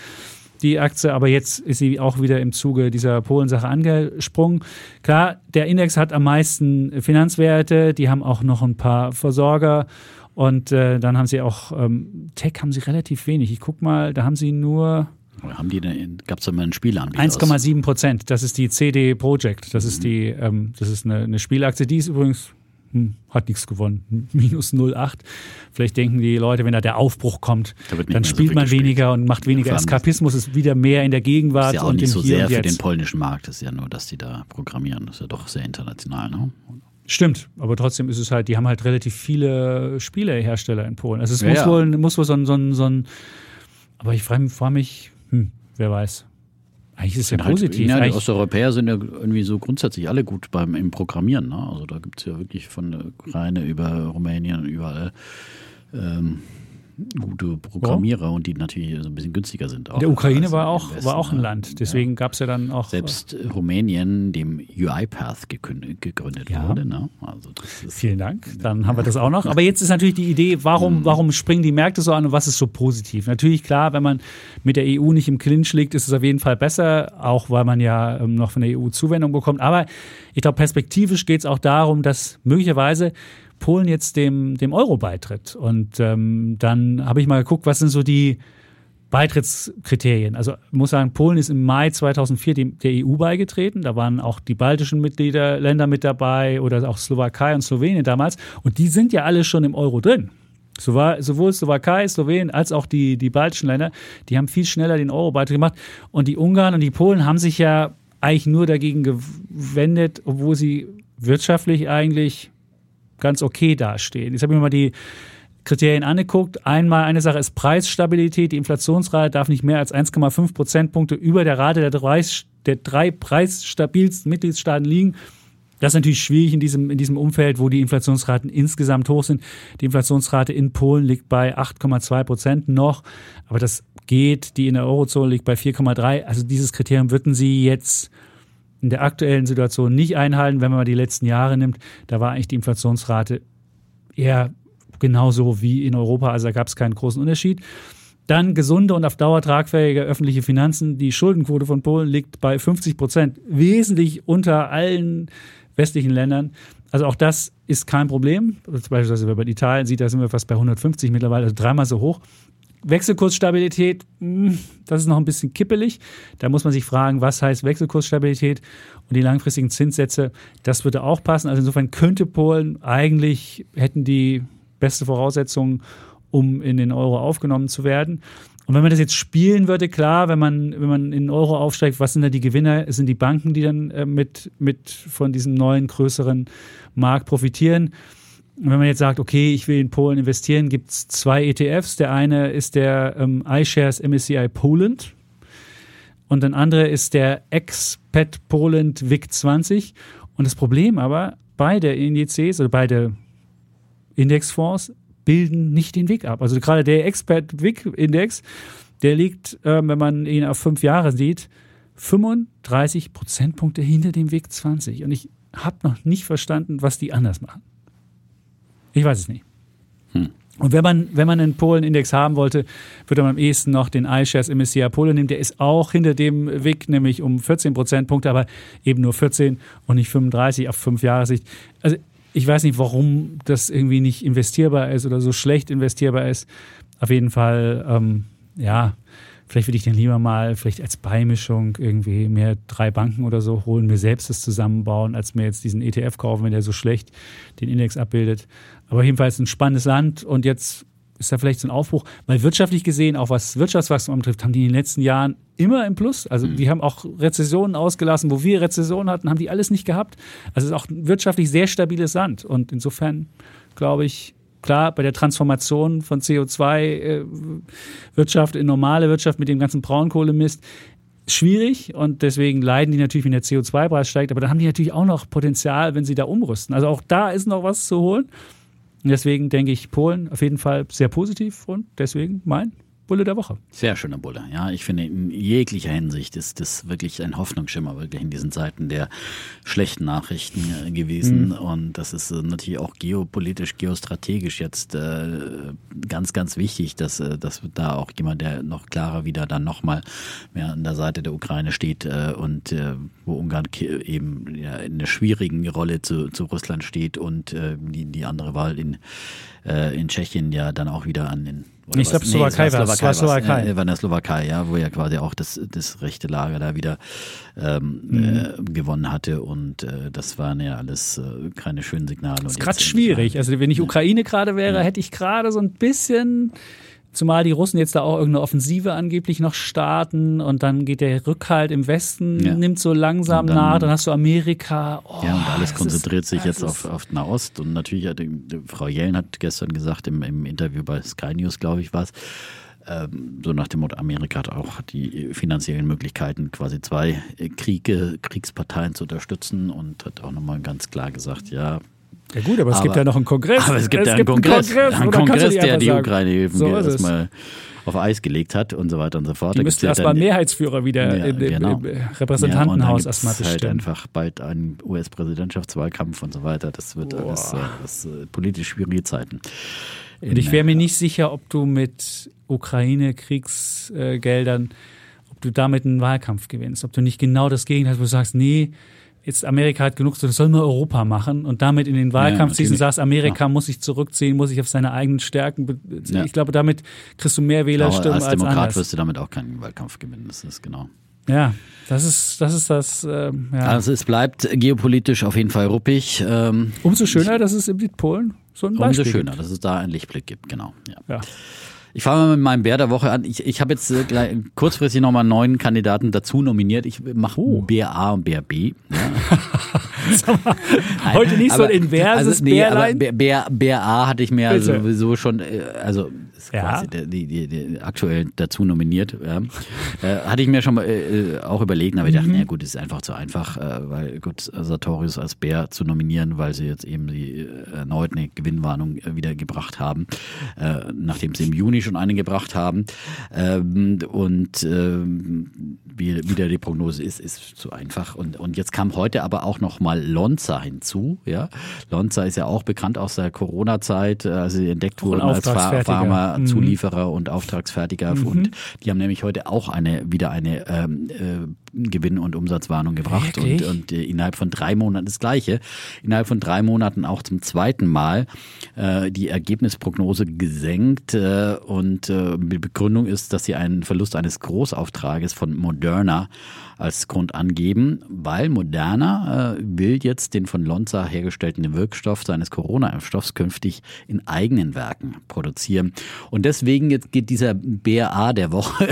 die Aktie, aber jetzt ist sie auch wieder im Zuge dieser Polensache angesprungen. Klar, der Index hat am meisten Finanzwerte, die haben auch noch ein paar Versorger und äh, dann haben sie auch, ähm, Tech haben sie relativ wenig. Ich guck mal, da haben sie nur haben die gab es da mal einen Spielanbieter? 1,7 Prozent. Das ist die CD Projekt. Das ist mhm. die, ähm, das ist eine, eine Spielaktie. Die ist übrigens hm, hat nichts gewonnen, minus 0,8. Vielleicht denken die Leute, wenn da der Aufbruch kommt, da dann spielt so man weniger und macht weniger ja, Eskapismus, ist wieder mehr in der Gegenwart. Ist ja auch und nicht so sehr für den polnischen Markt, das ist ja nur, dass die da programmieren, das ist ja doch sehr international. Ne? Stimmt, aber trotzdem ist es halt, die haben halt relativ viele Spielehersteller in Polen. Also es ja, muss, Wohl, muss wohl so ein, so ein, so ein aber ich frage mich, hm, wer weiß. Eigentlich ist es ja halt, positiv. Ja, die Osteuropäer sind ja irgendwie so grundsätzlich alle gut beim im Programmieren. Ne? Also da gibt es ja wirklich von der Ukraine über Rumänien überall ähm, gute Programmierer ja. und die natürlich so ein bisschen günstiger sind. Auch der Ukraine war auch, Westen, war auch ein Land, deswegen ja. gab es ja dann auch. Selbst äh, Rumänien, dem UiPath gegründet ja. wurde. Ne? Also Vielen Dank, dann haben wir das auch noch. Aber jetzt ist natürlich die Idee, warum, mhm. warum springen die Märkte so an und was ist so positiv? Natürlich, klar, wenn man mit der EU nicht im Clinch liegt, ist es auf jeden Fall besser, auch weil man ja ähm, noch von der EU Zuwendung bekommt. Aber ich glaube, perspektivisch geht es auch darum, dass möglicherweise Polen jetzt dem, dem Euro beitritt. Und ähm, dann habe ich mal geguckt, was sind so die Beitrittskriterien. Also muss sagen, Polen ist im Mai 2004 dem, der EU beigetreten. Da waren auch die baltischen Mitglieder, Länder mit dabei oder auch Slowakei und Slowenien damals. Und die sind ja alle schon im Euro drin. Sowohl Slowakei, Slowenien als auch die, die baltischen Länder, die haben viel schneller den Euro Beitritt gemacht. Und die Ungarn und die Polen haben sich ja eigentlich nur dagegen gewendet, obwohl sie wirtschaftlich eigentlich ganz okay dastehen. Jetzt habe ich mir mal die Kriterien angeguckt. Einmal eine Sache ist Preisstabilität. Die Inflationsrate darf nicht mehr als 1,5 Prozentpunkte über der Rate der drei, der drei preisstabilsten Mitgliedstaaten liegen. Das ist natürlich schwierig in diesem, in diesem Umfeld, wo die Inflationsraten insgesamt hoch sind. Die Inflationsrate in Polen liegt bei 8,2 Prozent noch, aber das geht. Die in der Eurozone liegt bei 4,3. Also dieses Kriterium würden Sie jetzt in der aktuellen Situation nicht einhalten, wenn man mal die letzten Jahre nimmt. Da war eigentlich die Inflationsrate eher genauso wie in Europa, also da gab es keinen großen Unterschied. Dann gesunde und auf Dauer tragfähige öffentliche Finanzen. Die Schuldenquote von Polen liegt bei 50 Prozent, wesentlich unter allen westlichen Ländern. Also auch das ist kein Problem. Beispielsweise, wenn man Italien sieht, da sind wir fast bei 150 mittlerweile, also dreimal so hoch. Wechselkursstabilität, hm, das ist noch ein bisschen kippelig. Da muss man sich fragen, was heißt Wechselkursstabilität und die langfristigen Zinssätze, das würde auch passen. Also insofern könnte Polen eigentlich, hätten die beste Voraussetzungen, um in den Euro aufgenommen zu werden. Und wenn man das jetzt spielen würde, klar, wenn man, wenn man in den Euro aufsteigt, was sind da die Gewinner? Es sind die Banken, die dann äh, mit, mit von diesem neuen, größeren Markt profitieren. Wenn man jetzt sagt, okay, ich will in Polen investieren, gibt es zwei ETFs. Der eine ist der ähm, iShares MSCI Poland und ein anderer ist der Expat Poland WIC 20. Und das Problem aber, beide Indizes oder beide Indexfonds bilden nicht den WIC ab. Also gerade der Expert WIC Index, der liegt, äh, wenn man ihn auf fünf Jahre sieht, 35 Prozentpunkte hinter dem WIC 20. Und ich habe noch nicht verstanden, was die anders machen. Ich weiß es nicht. Hm. Und wenn man, wenn man einen Polen-Index haben wollte, würde man am ehesten noch den iShares MSCI Polen nehmen. Der ist auch hinter dem WIC, nämlich um 14 Prozentpunkte, aber eben nur 14 und nicht 35 auf fünf Jahre Sicht. Also ich weiß nicht, warum das irgendwie nicht investierbar ist oder so schlecht investierbar ist. Auf jeden Fall, ähm, ja, vielleicht würde ich dann lieber mal vielleicht als Beimischung irgendwie mehr drei Banken oder so holen, mir selbst das zusammenbauen, als mir jetzt diesen ETF kaufen, wenn der so schlecht den Index abbildet. Aber jedenfalls ein spannendes Land und jetzt ist da vielleicht so ein Aufbruch, weil wirtschaftlich gesehen, auch was Wirtschaftswachstum betrifft, haben die in den letzten Jahren immer im Plus. Also mhm. die haben auch Rezessionen ausgelassen, wo wir Rezessionen hatten, haben die alles nicht gehabt. Also es ist auch ein wirtschaftlich sehr stabiles Land. Und insofern glaube ich, klar, bei der Transformation von CO2-Wirtschaft äh, in normale Wirtschaft mit dem ganzen Braunkohlemist, schwierig und deswegen leiden die natürlich, wenn der CO2-Preis steigt, aber dann haben die natürlich auch noch Potenzial, wenn sie da umrüsten. Also auch da ist noch was zu holen. Deswegen denke ich Polen auf jeden Fall sehr positiv und deswegen mein Bulle der Woche. Sehr schöner Bulle, ja. Ich finde, in jeglicher Hinsicht ist das wirklich ein Hoffnungsschimmer, wirklich in diesen Zeiten der schlechten Nachrichten äh, gewesen. Mhm. Und das ist äh, natürlich auch geopolitisch, geostrategisch jetzt äh, ganz, ganz wichtig, dass, dass da auch jemand, der noch klarer wieder dann nochmal mehr an der Seite der Ukraine steht und wo Ungarn eben in einer schwierigen Rolle zu, zu Russland steht und die, die andere Wahl in, in Tschechien ja dann auch wieder an den oder ich glaube, Slowakei war es. War Slowakei. Ja, war in der Slowakei, ja, wo ja quasi auch das, das rechte Lager da wieder ähm, mhm. äh, gewonnen hatte. Und äh, das waren ja alles äh, keine schönen Signale. Das ist gerade schwierig. Also wenn ich Ukraine gerade wäre, ja. hätte ich gerade so ein bisschen Zumal die Russen jetzt da auch irgendeine Offensive angeblich noch starten und dann geht der Rückhalt im Westen, ja. nimmt so langsam dann, nach, dann hast du Amerika. Oh, ja, und alles konzentriert ist, sich jetzt auf, auf Nahost und natürlich, hat, Frau Jellen hat gestern gesagt im, im Interview bei Sky News, glaube ich, war es, ähm, so nach dem Motto, Amerika hat auch die finanziellen Möglichkeiten, quasi zwei Kriege, Kriegsparteien zu unterstützen und hat auch nochmal ganz klar gesagt, ja, ja gut, aber es aber, gibt ja noch einen Kongress. Aber es gibt es ja einen gibt Kongress, einen Kongress, einen Kongress der die Ukraine-Hilfen so erstmal auf Eis gelegt hat und so weiter und so fort. Die müssten erstmal Mehrheitsführer wieder ja, im, genau. im, Repräsentantenhaus ja, erstmal bestimmen. halt einfach bald ein US-Präsidentschaftswahlkampf und so weiter. Das wird Boah. alles das, äh, politisch schwierige Zeiten. und ich wäre mir nicht sicher, ob du mit Ukraine-Kriegsgeldern, ob du damit einen Wahlkampf gewinnst, ob du nicht genau das Gegenteil, wo du sagst, nee, jetzt Amerika hat genug, das soll nur Europa machen und damit in den Wahlkampf Ja, ziehst und sagst, Amerika muss sich zurückziehen, muss sich auf seine eigenen Stärken. Ja. Ich glaube, damit kriegst du mehr Wählerstimmen als als, Demokrat anders. wirst du damit auch keinen Wahlkampf gewinnen. Das ist genau. Ja, das ist das, ist das ähm, ja. Also es bleibt geopolitisch auf jeden Fall ruppig. Ähm, Umso schöner, dass es in Polen so ein umso Beispiel schöner, gibt. dass es da einen Lichtblick gibt, genau. Ja. Ja. Ich fange mal mit meinem Bär der Woche an. Ich, ich habe jetzt äh, gleich, kurzfristig nochmal einen neuen Kandidaten dazu nominiert. Ich mache Oh. BA und BRB. Heute nicht so Aber- ein inverses also, nee, aber Bärlein. B- BR, BRA hatte ich mir Bitte. sowieso schon, äh, also ist Ja. quasi der, die, die, die aktuell dazu nominiert. Ja. Äh, hatte ich mir schon mal äh, auch überlegt, aber ich Mhm. dachte, naja gut, ist einfach zu einfach, äh, weil gut, Sartorius als Bär zu nominieren, weil sie jetzt eben die äh, erneut eine Gewinnwarnung äh, wieder gebracht haben, äh, nachdem sie im Juni schon eine gebracht haben. Ähm, und ähm, wie wieder die Prognose ist, ist zu einfach. Und, und jetzt kam heute aber auch noch mal Lonza hinzu. Ja, Lonza ist ja auch bekannt aus der Corona-Zeit, als sie entdeckt wurden als Pha- Auftragsfertiger. Mhm. Pharma-Zulieferer und Auftragsfertiger. Und die haben nämlich heute auch eine wieder eine ähm, äh, Gewinn- und Umsatzwarnung gebracht. Und, und äh, innerhalb von drei Monaten das Gleiche. Innerhalb von drei Monaten auch zum zweiten Mal äh, die Ergebnisprognose gesenkt. Äh, und äh, die Begründung ist, dass sie einen Verlust eines Großauftrages von Moderna als Grund angeben, weil Moderna äh, will jetzt den von Lonza hergestellten Wirkstoff seines Corona-Impfstoffs künftig in eigenen Werken produzieren. Und deswegen jetzt geht dieser BA der Woche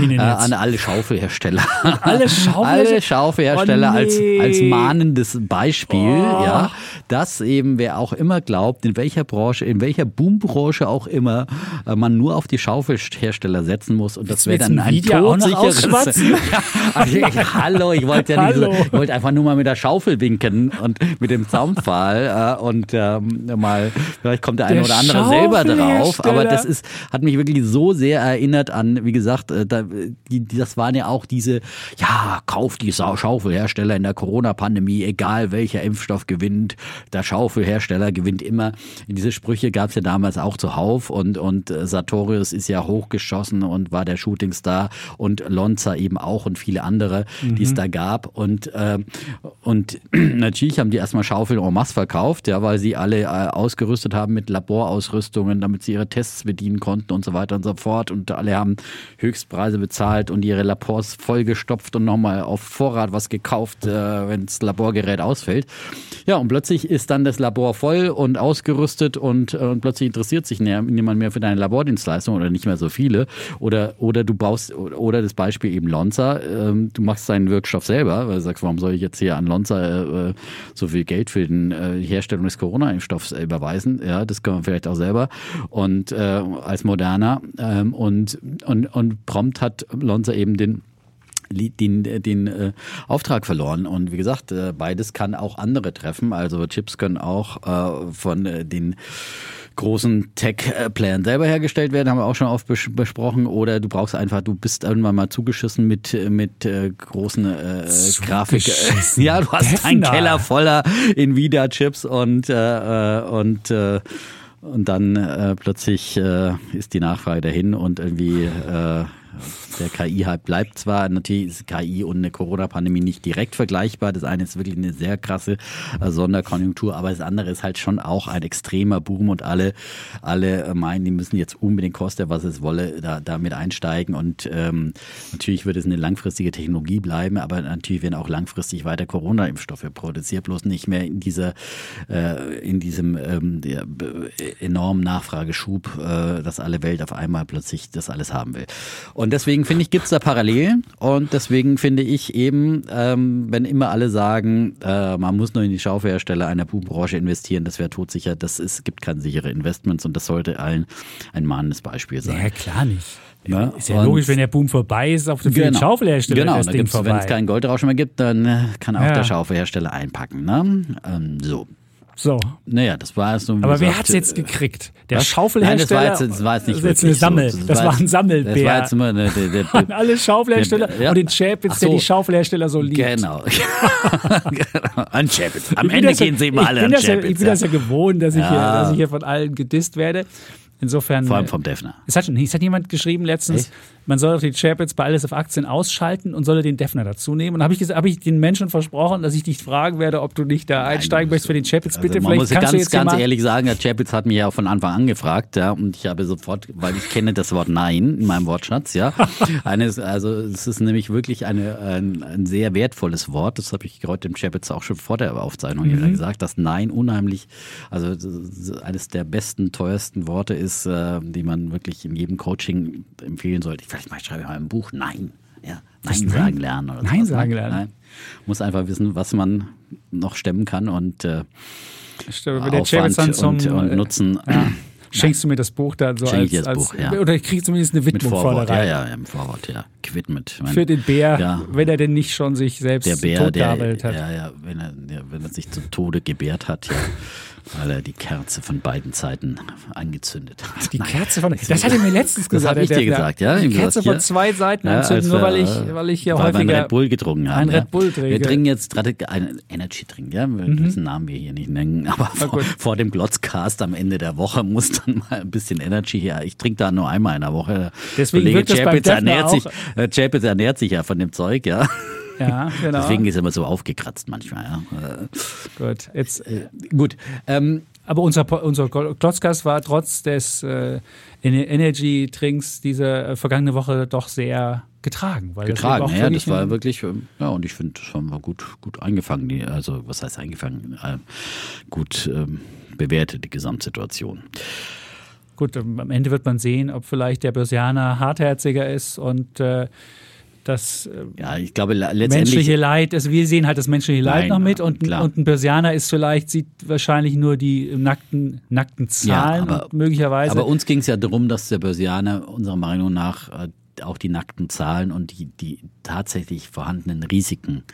denn äh, an alle Schaufelhersteller. Alle Schaufelhersteller? Alle Schaufelhersteller Oh, als, nee. als mahnendes Beispiel, Oh. ja, dass eben wer auch immer glaubt, in welcher Branche, in welcher Boombranche auch immer, äh, man nur auf die Schaufelhersteller setzen muss und das wäre dann ein todsicheres. ja, also hallo, ich wollte ja nicht so, ich wollte einfach nur mal mit der Schaufel winken und mit dem Zaunpfahl äh, und ähm, mal, vielleicht kommt der eine Der oder andere selber drauf, aber das ist, hat mich wirklich so sehr erinnert an, wie gesagt, äh, da, die, das waren ja auch diese, ja, kauft die Schaufelhersteller in der Corona-Pandemie, egal welcher Impfstoff gewinnt, der Schaufelhersteller gewinnt immer. Diese Sprüche gab es ja damals auch zuhauf und, und äh, Sartorius ist ja hochgeschossen und war der Shootingstar und Lonza eben auch und viele andere, die es da gab und, äh, und natürlich haben die erstmal Schaufeln en masse verkauft, ja, weil sie alle äh, ausgerüstet haben mit Laborausrüstungen, damit sie ihre Tests bedienen konnten und so weiter und so fort. Und alle haben Höchstpreise bezahlt und ihre Labors vollgestopft und nochmal auf Vorrat was gekauft, äh, wenn das Laborgerät ausfällt. Ja, und plötzlich ist dann das Labor voll und ausgerüstet und, äh, und plötzlich interessiert sich niemand mehr für deine Labordienstleistung oder nicht mehr so viele. Oder, oder du brauchst, oder das Beispiel eben Lonza, ähm, du machst deinen Wirkstoff selber, weil du sagst, warum soll ich jetzt hier an Lonza äh, äh, so viel Geld für den, äh, die Herstellung des Corona-Impfstoffs äh, überweisen? Ja, das kann man vielleicht auch selber. Und äh, als Moderner ähm, und, und, und prompt hat Lonza eben den den, den äh, Auftrag verloren. Und wie gesagt, äh, beides kann auch andere treffen. Also Chips können auch äh, von äh, den großen Tech-Playern selber hergestellt werden, haben wir auch schon oft bes besprochen. Oder du brauchst einfach, du bist irgendwann mal zugeschissen mit, mit äh, großen äh, Grafik. Ja, du hast einen. Keller voller Nvidia-Chips und, äh, äh, und äh, und dann äh, plötzlich äh, ist die Nachfrage dahin und irgendwie äh, der KI-Hype bleibt zwar, natürlich ist KI und eine Corona-Pandemie nicht direkt vergleichbar. Das eine ist wirklich eine sehr krasse äh, Sonderkonjunktur, aber das andere ist halt schon auch ein extremer Boom und alle, alle äh, meinen, die müssen jetzt unbedingt koste, was es wolle, da, damit einsteigen. Und ähm, natürlich wird es eine langfristige Technologie bleiben, aber natürlich werden auch langfristig weiter Corona-Impfstoffe produziert, bloß nicht mehr in dieser, äh, in diesem ähm, der, äh, enormen Nachfrageschub, äh, dass alle Welt auf einmal plötzlich das alles haben will. Und deswegen finde ich, gibt es da Parallelen und deswegen finde ich eben, ähm, wenn immer alle sagen, äh, man muss nur in die Schaufelhersteller einer Buchbranche investieren, das wäre todsicher, das ist, gibt keine sichere Investments und das sollte allen ein mahnendes Beispiel sein. Ja, klar nicht. Ne? Ist ja Und- logisch, wenn der Boom vorbei ist, auf den vielen Schaufelhersteller Genau, ist das da Ding gibt's, wenn vorbei. es keinen Goldrausch mehr gibt, dann äh, kann auch Ja. der Schaufelhersteller einpacken. Ne? Ähm, so. So. Naja, das war es so. Aber wer gesagt, hat's jetzt äh, gekriegt? Der was? Schaufelhersteller? Nein, das war jetzt, das war jetzt nicht das wirklich eine Sammel. So. Das, war ein Sammelbär. Das war jetzt immer eine, der, der, an alle Schaufelhersteller Der- ja. und den Chapitz, Ach der so. die Schaufelhersteller so liebt. Genau. genau. An Chapitz. Am Ende das ja- gehen sie immer alle an das ja, Chapitz. Ich bin das ja gewohnt, dass ich, hier, Ja. dass ich hier von allen gedisst werde. Insofern. Vor allem vom Defner. Es hat, es hat jemand geschrieben letztens, Echt? Man soll doch die Chapels bei Alles auf Aktien ausschalten und solle den Defner dazu nehmen. Und habe ich, hab ich den Menschen versprochen, dass ich dich fragen werde, ob du nicht da einsteigen möchtest für den Chapels. Also Bitte, man vielleicht muss kannst ganz, du jetzt ganz ehrlich sagen, der Chapitz hat mich ja von Anfang an gefragt, ja, und ich habe sofort, weil ich kenne das Wort Nein in meinem Wortschatz, ja. Eines, also es ist nämlich wirklich eine, ein, ein sehr wertvolles Wort. Das habe ich heute dem Chapitz auch schon vor der Aufzeichnung Mhm. gesagt, dass Nein unheimlich, also eines der besten, teuersten Worte ist, äh, die man wirklich in jedem Coaching empfehlen sollte. Vielleicht mal schreibe ich mal ein Buch Nein. Ja, Nein Nein? sagen lernen. Oder Nein sowas, sagen ne? lernen. Nein. Muss einfach wissen, was man noch stemmen kann und äh, dann Aufwand zum, und, und äh, Nutzen Ja. Schenkst du mir das Buch dann so Schenk als, ich dir das als Buch, ja. oder ich kriege zumindest eine mit Widmung Vorwort. vorne Ja, rein. ja, im Vorwort, ja. Gewidmet. Für den Bär, Ja. wenn er denn nicht schon sich selbst der Bär, der, hat. ja, ja, wenn er, ja, wenn er sich zu Tode gebärt hat, ja, weil er die Kerze von beiden Seiten angezündet hat. Die. Kerze von, das hat er mir letztens Das gesagt. hab ich der dir gesagt, ja. Die Kerze gesagt, von zwei Seiten Ja, anzünden, als, nur weil ich, weil ich ja weil wir einen häufiger Red Bull getrunken haben. ja. Red Bull trinke. Wir trinken jetzt gerade einen Energy Drink, ja. Wir müssen Namen wir hier nicht nennen, aber vor, vor dem Glotzcast am Ende der Woche muss dann mal ein bisschen Energy her. Ich trinke da nur einmal in der Woche. Deswegen Kollege das Chapitz ernährt auch- sich, äh, Chapitz ernährt sich ja von dem Zeug, ja. Ja, genau. Deswegen ist er immer so aufgekratzt manchmal, ja. Äh, Gut, jetzt, Gut, ähm, aber unser, unser Klotzkast war trotz des äh, Ener- Energy-Trinks diese äh, vergangene Woche doch sehr getragen. Weil das getragen. auch Ja, das war wirklich, ähm, ja, und ich finde, das haben wir gut, gut eingefangen. Die, also, was heißt eingefangen? Ähm, gut ähm, bewertet, die Gesamtsituation. Gut, ähm, am Ende wird man sehen, ob vielleicht der Börsianer hartherziger ist und äh, das Ja, ich glaube, menschliche Leid, also wir sehen halt das menschliche Leid Nein, noch mit und, klar. und ein Börsianer ist vielleicht, sieht wahrscheinlich nur die nackten, nackten Zahlen aber- und möglicherweise. aber uns ging es ja darum, dass der Börsianer unserer Meinung nach äh, auch die nackten Zahlen und die, die tatsächlich vorhandenen Risiken,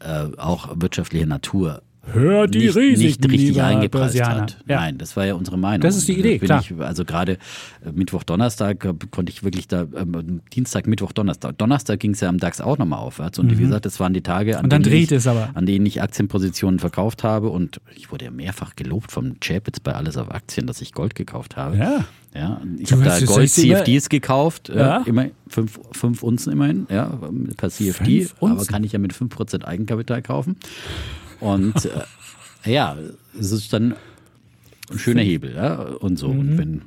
äh, auch wirtschaftlicher Natur, Hör die nicht, Risiken, nicht richtig eingepreist Börsianer. hat. Ja. Nein, das war ja unsere Meinung. Das ist die Idee, bin klar. Ich, also gerade äh, Mittwoch, Donnerstag äh, konnte ich wirklich da, ähm, Dienstag, Mittwoch, Donnerstag. Donnerstag ging es ja am DAX auch nochmal aufwärts. Und wie gesagt, das waren die Tage, an, Mhm. Denen, ich, an denen ich Aktienpositionen verkauft habe. Und ich wurde ja mehrfach gelobt vom Chapitz bei Alles auf Aktien, dass ich Gold gekauft habe. Ja. Ja, ich habe da es Gold richtig immer- CFDs gekauft, Ja. ja. immer fünf, fünf Unzen immerhin, ja, per CFD, aber kann ich ja mit 5% Eigenkapital kaufen. Und äh, ja, es ist dann ein schöner Hebel, ja, und so. Mhm. Und wenn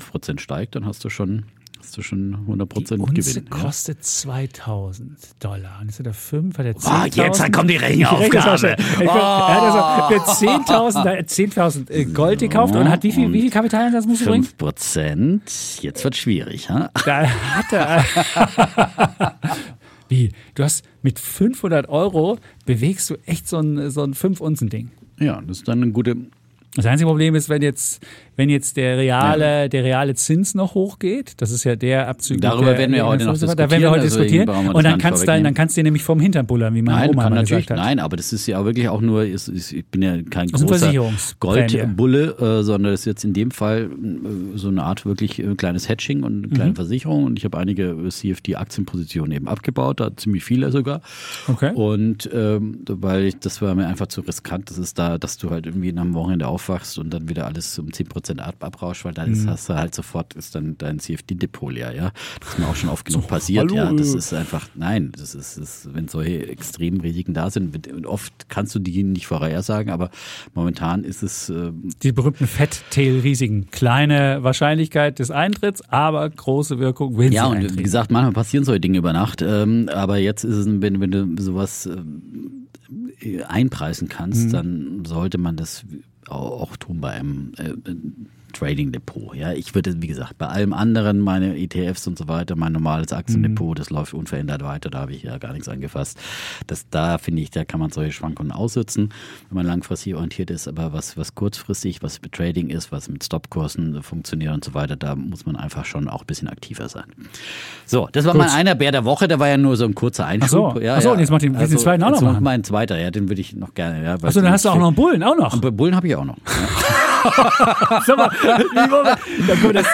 5% steigt, dann hast du schon, hast du schon 100% Die Unze Gewinn. Ja. kostet 2000 Dollar. Und ist er der 5, hat er 10.000? Ah, jetzt kommt die Die. Rechenaufgabe. Ich glaub, Er hat also für 10.000 da hat 10.000 äh, Gold gekauft und hat wie viel, wie viel Kapitaleinsatz musst du bringen? 5%, jetzt wird schwierig, ha? Da hat er. Wie? Du hast mit 500 Euro bewegst du echt so ein, so ein 5-Unzen-Ding. Ja, das ist dann eine gute, Das einzige Problem ist, wenn jetzt, wenn jetzt der reale, der reale Zins noch hochgeht, das ist ja der Abzug. Darüber der, werden wir heute noch Da werden wir heute diskutieren, diskutieren. wir Und dann kannst, du, vorwegnehmen. dann kannst du dir nämlich vom Hintern bullern, wie meine Nein, Oma kann natürlich, gesagt hat. nein, aber das ist ja wirklich auch nur, ist, ist, ich bin ja kein Das großer. Goldbulle, äh, sondern das ist jetzt in dem Fall äh, so eine Art wirklich äh, kleines Hedging und eine Mhm. kleine Versicherung und ich habe einige CFD-Aktienpositionen eben abgebaut, da ziemlich viele sogar. Okay. Und ähm, weil ich, das war mir einfach zu riskant, das ist da, dass du halt irgendwie am Wochenende aufwachst und dann wieder alles um 10% ab, abrauscht, weil dann ist, Mhm. hast du halt sofort ist dann dein CFD-Depot leer, ja. Das ist mir auch schon oft genug passiert, hallo, ja. Das äh. ist einfach, nein, das ist, ist wenn solche extremen Risiken da sind, oft kannst du die nicht vorhersagen, aber momentan ist es äh, Die berühmten Fat-Tail-Risiken. Kleine Wahrscheinlichkeit des Eintritts, aber große Wirkung, wenn Ja, sie und eintreten. wie gesagt, manchmal passieren solche Dinge über Nacht. Ähm, aber jetzt ist es, wenn, wenn du sowas ähm, einpreisen kannst, dann sollte man das auch, tun bei einem äh, Trading Depot. Ja, ich würde, wie gesagt, bei allem anderen, meine ETFs und so weiter, mein normales Aktiendepot, das läuft unverändert weiter, da habe ich ja gar nichts angefasst. Das, da finde ich, da kann man solche Schwankungen aussitzen, wenn man langfristig orientiert ist. Aber was, was kurzfristig, was mit Trading ist, was mit Stopkursen funktioniert und so weiter, da muss man einfach schon auch ein bisschen aktiver sein. So, das war Gut. mein einer Bär der Woche, der war ja nur so ein kurzer Einschub. Ach so. ja, Ach so, ja. und jetzt macht den- du den zweiten auch noch jetzt machen? Mein zweiter, ja, den würde ich noch gerne. Ja, Achso, dann hast du auch noch einen Bullen, auch noch. Bullen habe ich auch noch. Ja. Sag mal, wie wir, dann kommt das,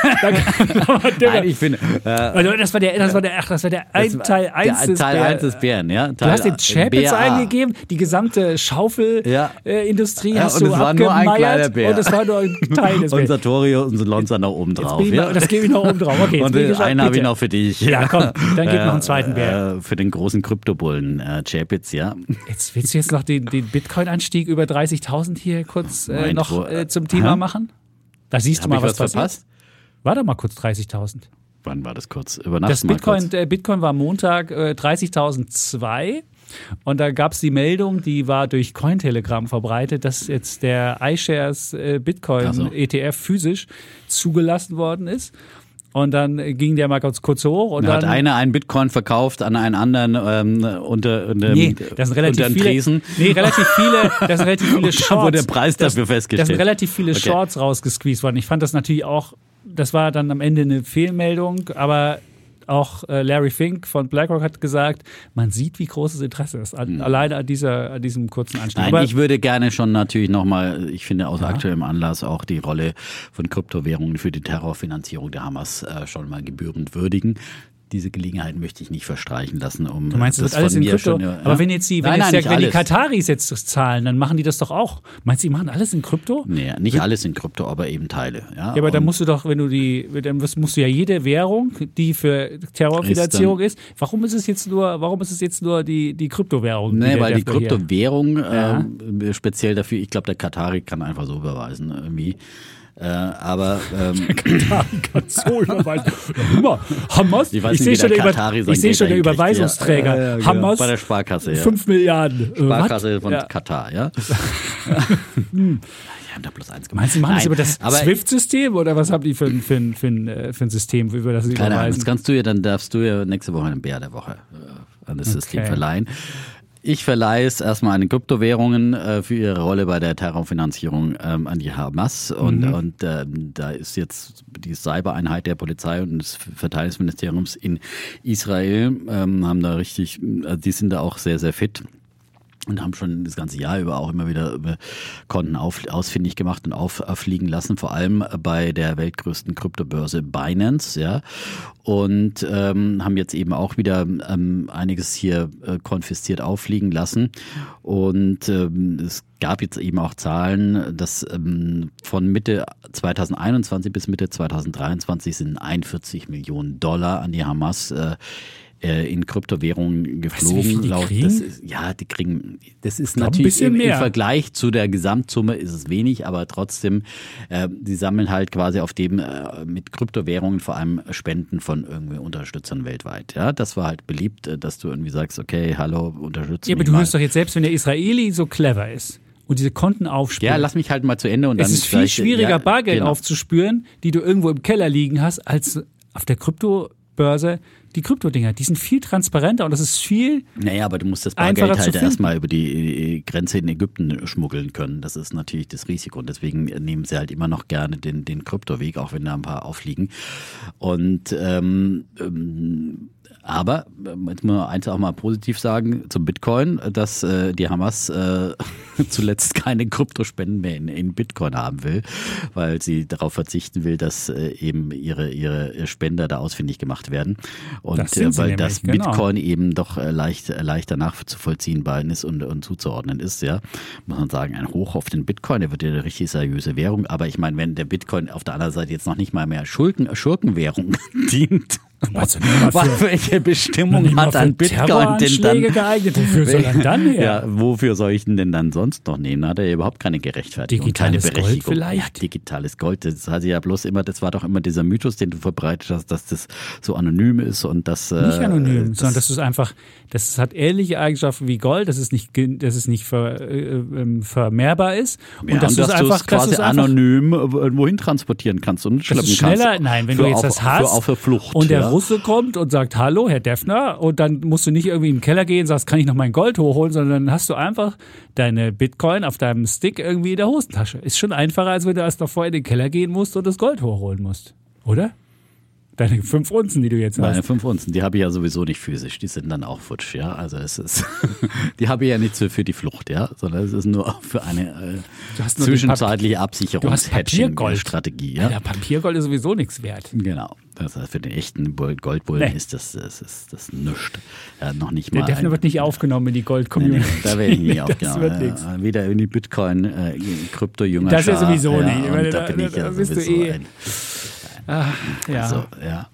Nein, ich finde, äh, also das war der, das war der, ach, das war der ein, Teil 1 der, des Teil Bär- 1 des Bären, ja. Du hast den Chapitz eingegeben, die gesamte Schaufelindustrie Ja. äh, Industrie Ja, hast und du es war nur ein kleiner Bär. und es war nur ein Teil des Und Bären. Sartorio und Lonza noch oben drauf. ja. das gebe ich noch oben drauf. Okay, und den einen habe ich noch für dich. Ja, komm, dann gib noch einen zweiten Bär. Äh, für den großen Kryptobullen, äh, Chapitz, ja. Jetzt willst du jetzt noch den, den Bitcoin-Anstieg über 30.000 hier kurz äh, noch äh, zum Thema Hä? machen? Da siehst du Habe mal, was, was passiert. verpasst? War doch mal kurz 30.000. Wann war das kurz? Über Nacht Das Bitcoin, der Bitcoin war Montag äh, 30.002 und da gab es die Meldung, die war durch Cointelegram verbreitet, dass jetzt der iShares äh, Bitcoin Ach so. ETF physisch zugelassen worden ist. Und dann ging der mal ganz kurz hoch und Da hat dann einer einen Bitcoin verkauft an einen anderen ähm, unter, unter, Nee, das sind relativ unter viele. Tresen. Nee, relativ viele, das sind relativ viele Shorts. Da wurde der Preis das, dafür festgestellt. Das sind relativ viele Okay. Shorts rausgesqueezed worden. Ich fand das natürlich auch, das war dann am Ende eine Fehlmeldung, aber auch äh, Larry Fink von BlackRock hat gesagt, man sieht, wie groß das Interesse ist, an, alleine an, dieser, an diesem kurzen Anstieg. Nein, aber ich würde gerne schon natürlich nochmal, ich finde aus aktuellem Anlass auch die Rolle von Kryptowährungen für die Terrorfinanzierung der Hamas äh, schon mal gebührend würdigen. Diese Gelegenheit möchte ich nicht verstreichen lassen, um Du meinst, das, das wird alles in Krypto? schon, ja, Aber wenn jetzt die, wenn, Nein, jetzt nein, der, wenn die. Kataris jetzt das zahlen, dann machen die das doch auch. Meinst du, die machen alles in Krypto? Nee, nicht alles in Krypto, aber eben Teile. Ja, Ja, aber dann musst du doch, wenn du die, dann musst du ja jede Währung, die für Terrorfinanzierung ist, warum ist es jetzt nur, warum ist es jetzt nur die, die Kryptowährung? Nee, der weil die Kryptowährung Ja. ähm, speziell dafür, ich glaube, der Katari kann einfach so überweisen irgendwie. Äh, aber ähm, kann so überweisen. Ja, Immer. Hamas. Ich weiß nicht, sehe wie schon, der der, Katari Über, ich Geld schon der. Überweisungsträger. Ja, ja, genau. Hamas. Bei der Sparkasse, ja. 5 Milliarden. Äh, Sparkasse was? von Ja. Katar, ja. Die haben da bloß eins gemacht. Meinst du, die machen das über das SWIFT-System oder was haben die für, ein- für, für, äh, für ein System, über das sie Keine Ahnung, überweisen? das kannst du ja, dann darfst du ja nächste Woche einen Bär der Woche äh, an das System Okay. verleihen. Ich verleihe es erstmal an die Kryptowährungen äh, für ihre Rolle bei der Terrorfinanzierung ähm, an die Hamas. Und, Mhm. und ähm, da ist jetzt die Cybereinheit der Polizei und des Verteidigungsministeriums in Israel, ähm, haben da richtig, äh, die sind da auch sehr, sehr fit und haben schon das ganze Jahr über auch immer wieder äh, Konten auf, ausfindig gemacht und auffliegen lassen, vor allem bei der weltgrößten Kryptobörse Binance, ja. Und ähm, haben jetzt eben auch wieder ähm, einiges hier äh, konfisziert auffliegen lassen. Und ähm, es gab jetzt eben auch Zahlen, dass ähm, von Mitte 2021 bis Mitte 2023 sind 41 Millionen Dollar an die Hamas äh, äh, in Kryptowährungen geflogen. viel die laut-? Das ist, ja, die kriegen, das ist glaub, natürlich im, im. Vergleich zu der Gesamtsumme ist es wenig, aber trotzdem, äh, die sammeln halt quasi auf dem äh, mit Kryptowährungen vor allem Spenden von irgendwie Unterstützern weltweit. Ja, das war halt beliebt, äh, dass du irgendwie sagst, okay, hallo, unterstütze ja, aber du mal. hörst doch jetzt selbst, wenn der Israeli so clever ist und diese Konten aufspürt. ja, lass mich halt mal zu Ende und dann es ist viel gleich- schwieriger, ja, Bargeld genau. aufzuspüren, die du irgendwo im Keller liegen hast, als auf der Kryptobörse die Kryptodinger. Die sind viel transparenter und das ist viel Naja, aber du musst das Bargeld halt erstmal über die äh, Grenze in Ägypten schmuggeln können. Das ist natürlich das Risiko. Und deswegen nehmen sie halt immer noch gerne den, den Kryptoweg, auch wenn da ein paar aufliegen. Und ähm, ähm, aber ähm, jetzt muss man eins auch mal positiv sagen zum Bitcoin, dass äh, die Hamas äh, zuletzt keine Kryptospenden mehr in, in Bitcoin haben will, weil sie darauf verzichten will, dass äh, eben ihre, ihre Spender da ausfindig gemacht werden. Und Das äh, weil nämlich, das genau. Bitcoin eben doch äh, leicht, äh, leichter nachzuvollziehen ist und, und zuzuordnen ist, ja, muss man sagen, ein Hoch auf den Bitcoin, der wird ja eine richtig seriöse Währung. Aber ich meine, wenn der Bitcoin auf der anderen Seite jetzt noch nicht mal mehr Schurken, Schurkenwährung dient, nicht was, für- welche Bestimmung nicht hat ein Bitcoin denn dann? geeignet. Wofür soll er dann her? Ja, wofür soll ich ihn denn dann sonst noch nehmen? Hat er ja überhaupt keine Gerechtfertigung, Digitales keine Gold Berechtigung. vielleicht? Ja, digitales Gold, das hat ja bloß immer, das war doch immer dieser Mythos, den du verbreitet hast, dass das so anonym ist und das Nicht äh, anonym, das, sondern das ist einfach, das hat ähnliche Eigenschaften wie Gold, dass es nicht, dass es nicht ver, äh, ähm, vermehrbar ist. Ja, und das und ist dass du einfach, es quasi einfach anonym äh, wohin transportieren kannst und schleppen ist schneller, kannst. nein, wenn Für du jetzt auf, das hast Für, auf der Flucht. und der ja. Russe kommt und sagt, hallo, Herr Defner, und dann musst du nicht irgendwie in den Keller gehen und sagst, kann ich noch mein Gold hochholen, sondern dann hast du einfach deine Bitcoin auf deinem Stick irgendwie in der Hosentasche. Ist schon einfacher, als wenn du erst davor in den Keller gehen musst und das Gold hochholen musst. Oder? Deine fünf Unzen, die du jetzt Meine hast. fünf Unzen, die habe ich ja sowieso nicht physisch, die sind dann auch futsch, ja. Also es ist, die habe ich ja nicht für die Flucht, ja, sondern es ist nur für eine äh, zwischenzeitliche Du hast Absicherungs-Hedging-Strategie, ja. Ja, Papiergold ist sowieso nichts wert. Genau. Das heißt, für den echten Bull- Goldbullen Nee. ist das, das ist das nichts. Ja, noch nicht Der mal. Defner ein- wird nicht aufgenommen in die Nee, Gold-Community. nee, da werde ich nicht Das aufgenommen. wird nichts. Ja, Wieder in die Bitcoin, äh, Krypto-Jünger. Das ja sowieso nicht. Ja, meine, und da da- bin ich ja da bist du sowieso eh- ein. Ja. So, ja.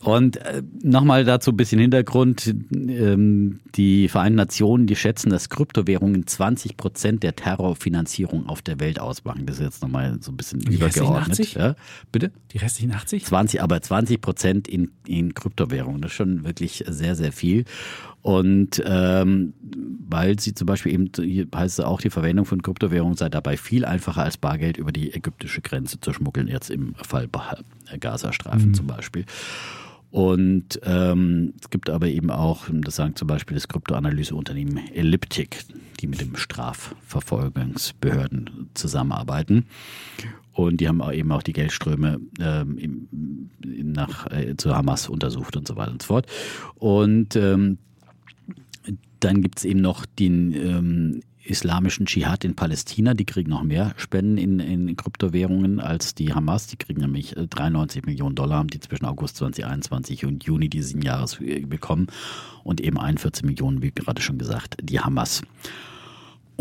Und äh, nochmal dazu ein bisschen Hintergrund. Ähm, die Vereinten Nationen, die schätzen, dass Kryptowährungen 20 Prozent der Terrorfinanzierung auf der Welt ausmachen. Das ist jetzt nochmal so ein bisschen die übergeordnet. 80? Ja, bitte? Die restlichen 80? 20, aber 20 Prozent in, in Kryptowährungen. Das ist schon wirklich sehr, sehr viel. Und ähm, weil sie zum Beispiel eben, hier heißt es auch, die Verwendung von Kryptowährungen sei dabei viel einfacher als Bargeld über die ägyptische Grenze zu schmuggeln, jetzt im Fall Ba- Gazastreifen zum Beispiel. Und ähm, es gibt aber eben auch, das sagen zum Beispiel das Kryptoanalyseunternehmen Elliptic, die mit dem Strafverfolgungsbehörden zusammenarbeiten. Und die haben auch eben auch die Geldströme ähm, nach, äh, zu Hamas untersucht und so weiter und so fort. Und ähm, dann gibt es eben noch den ähm, islamischen Dschihad in Palästina. Die kriegen noch mehr Spenden in, in Kryptowährungen als die Hamas. Die kriegen nämlich äh, 93 Millionen Dollar, haben die zwischen August 2021 und Juni diesen Jahres äh, bekommen. Und eben 41 Millionen, wie gerade schon gesagt, die Hamas.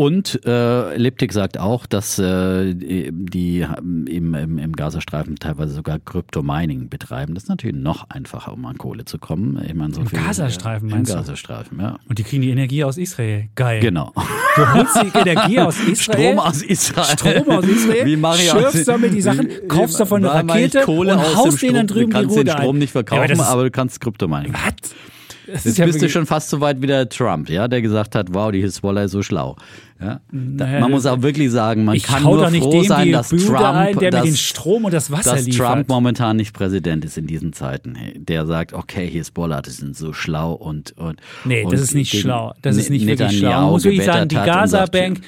Und äh, Liptik sagt auch, dass äh, die im, im, im Gazastreifen teilweise sogar Kryptomining betreiben. Das ist natürlich noch einfacher, um an Kohle zu kommen. Ich meine, so Im viel- Gazastreifen, Im meinst du? Gazastreifen, ja. Und die kriegen die Energie aus Israel. Geil. Genau. Du holst die Energie aus Israel. Strom aus Israel. Strom aus Israel. Wie ich schürfst damit die Sachen, wie- kaufst davon eine Rakete Kohle und aus haust denen dann Strom? drüben Du die kannst den Strom ein. nicht Ja, aber verkaufen, das ist- aber du kannst Kryptomining. Was? Das Jetzt ja bist du schon fast so weit wie der Trump, ja, der gesagt hat, wow, die Hisbollah ist so schlau. Ja? Naja, man muss auch wirklich sagen, man kann nur froh sein, dass Bude Trump, ein, der dass, den Strom und das Wasser dass liefert. Trump momentan nicht Präsident ist in diesen Zeiten. Der sagt, okay, Hisbollah, die sind so schlau und und Nee, und das ist nicht schlau. Das ist nicht wirklich schlau. Muss wirklich sagen, die sagt, Gaza-Bank,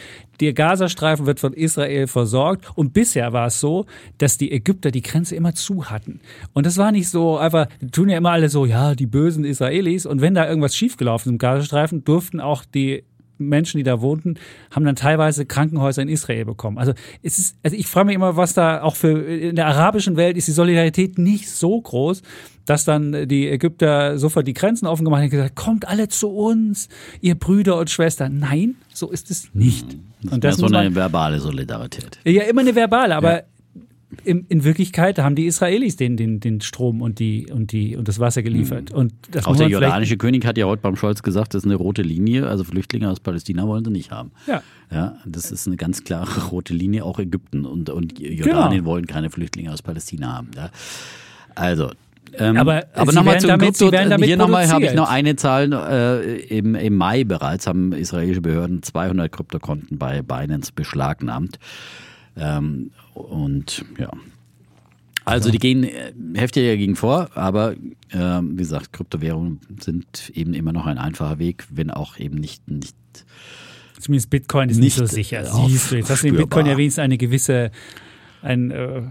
der Gazastreifen wird von Israel versorgt. Und bisher war es so, dass die Ägypter die Grenze immer zu hatten. Und das war nicht so einfach, die tun ja immer alle so, ja, die bösen Israelis. Und wenn da irgendwas schiefgelaufen ist im Gazastreifen, durften auch die Menschen, die da wohnten, haben dann teilweise Krankenhäuser in Israel bekommen. Also es ist, also ich frage mich immer, was da auch für in der arabischen Welt ist die Solidarität nicht so groß, dass dann die Ägypter sofort die Grenzen offen gemacht haben und gesagt, kommt alle zu uns, ihr Brüder und Schwestern. Nein, so ist es nicht. Und das das ist so eine verbale Solidarität. ja, immer eine verbale, aber in, in Wirklichkeit haben die Israelis den, den, den Strom und, die, und, die, und das Wasser geliefert. Und das Auch der jordanische König hat ja heute beim Scholz gesagt, das ist eine rote Linie, also Flüchtlinge aus Palästina wollen sie nicht haben. Ja. Ja, das ist eine ganz klare rote Linie, auch Ägypten und, und Jordanien Genau. wollen keine Flüchtlinge aus Palästina haben. Ja. Also, ähm, Aber aber nochmal zum damit- werden damit hier nochmal habe ich noch eine Zahl, äh, im, im Mai bereits haben israelische Behörden 200 Kryptokonten bei Binance beschlagnahmt. Ähm, und ja, also die gehen äh, heftiger dagegen vor, aber ähm, wie gesagt, Kryptowährungen sind eben immer noch ein einfacher Weg, wenn auch eben nicht, nicht Zumindest Bitcoin ist nicht, Nicht, so sicher. äh, Siehst du, jetzt hast du in Bitcoin ja wenigstens eine gewisse, ein, äh,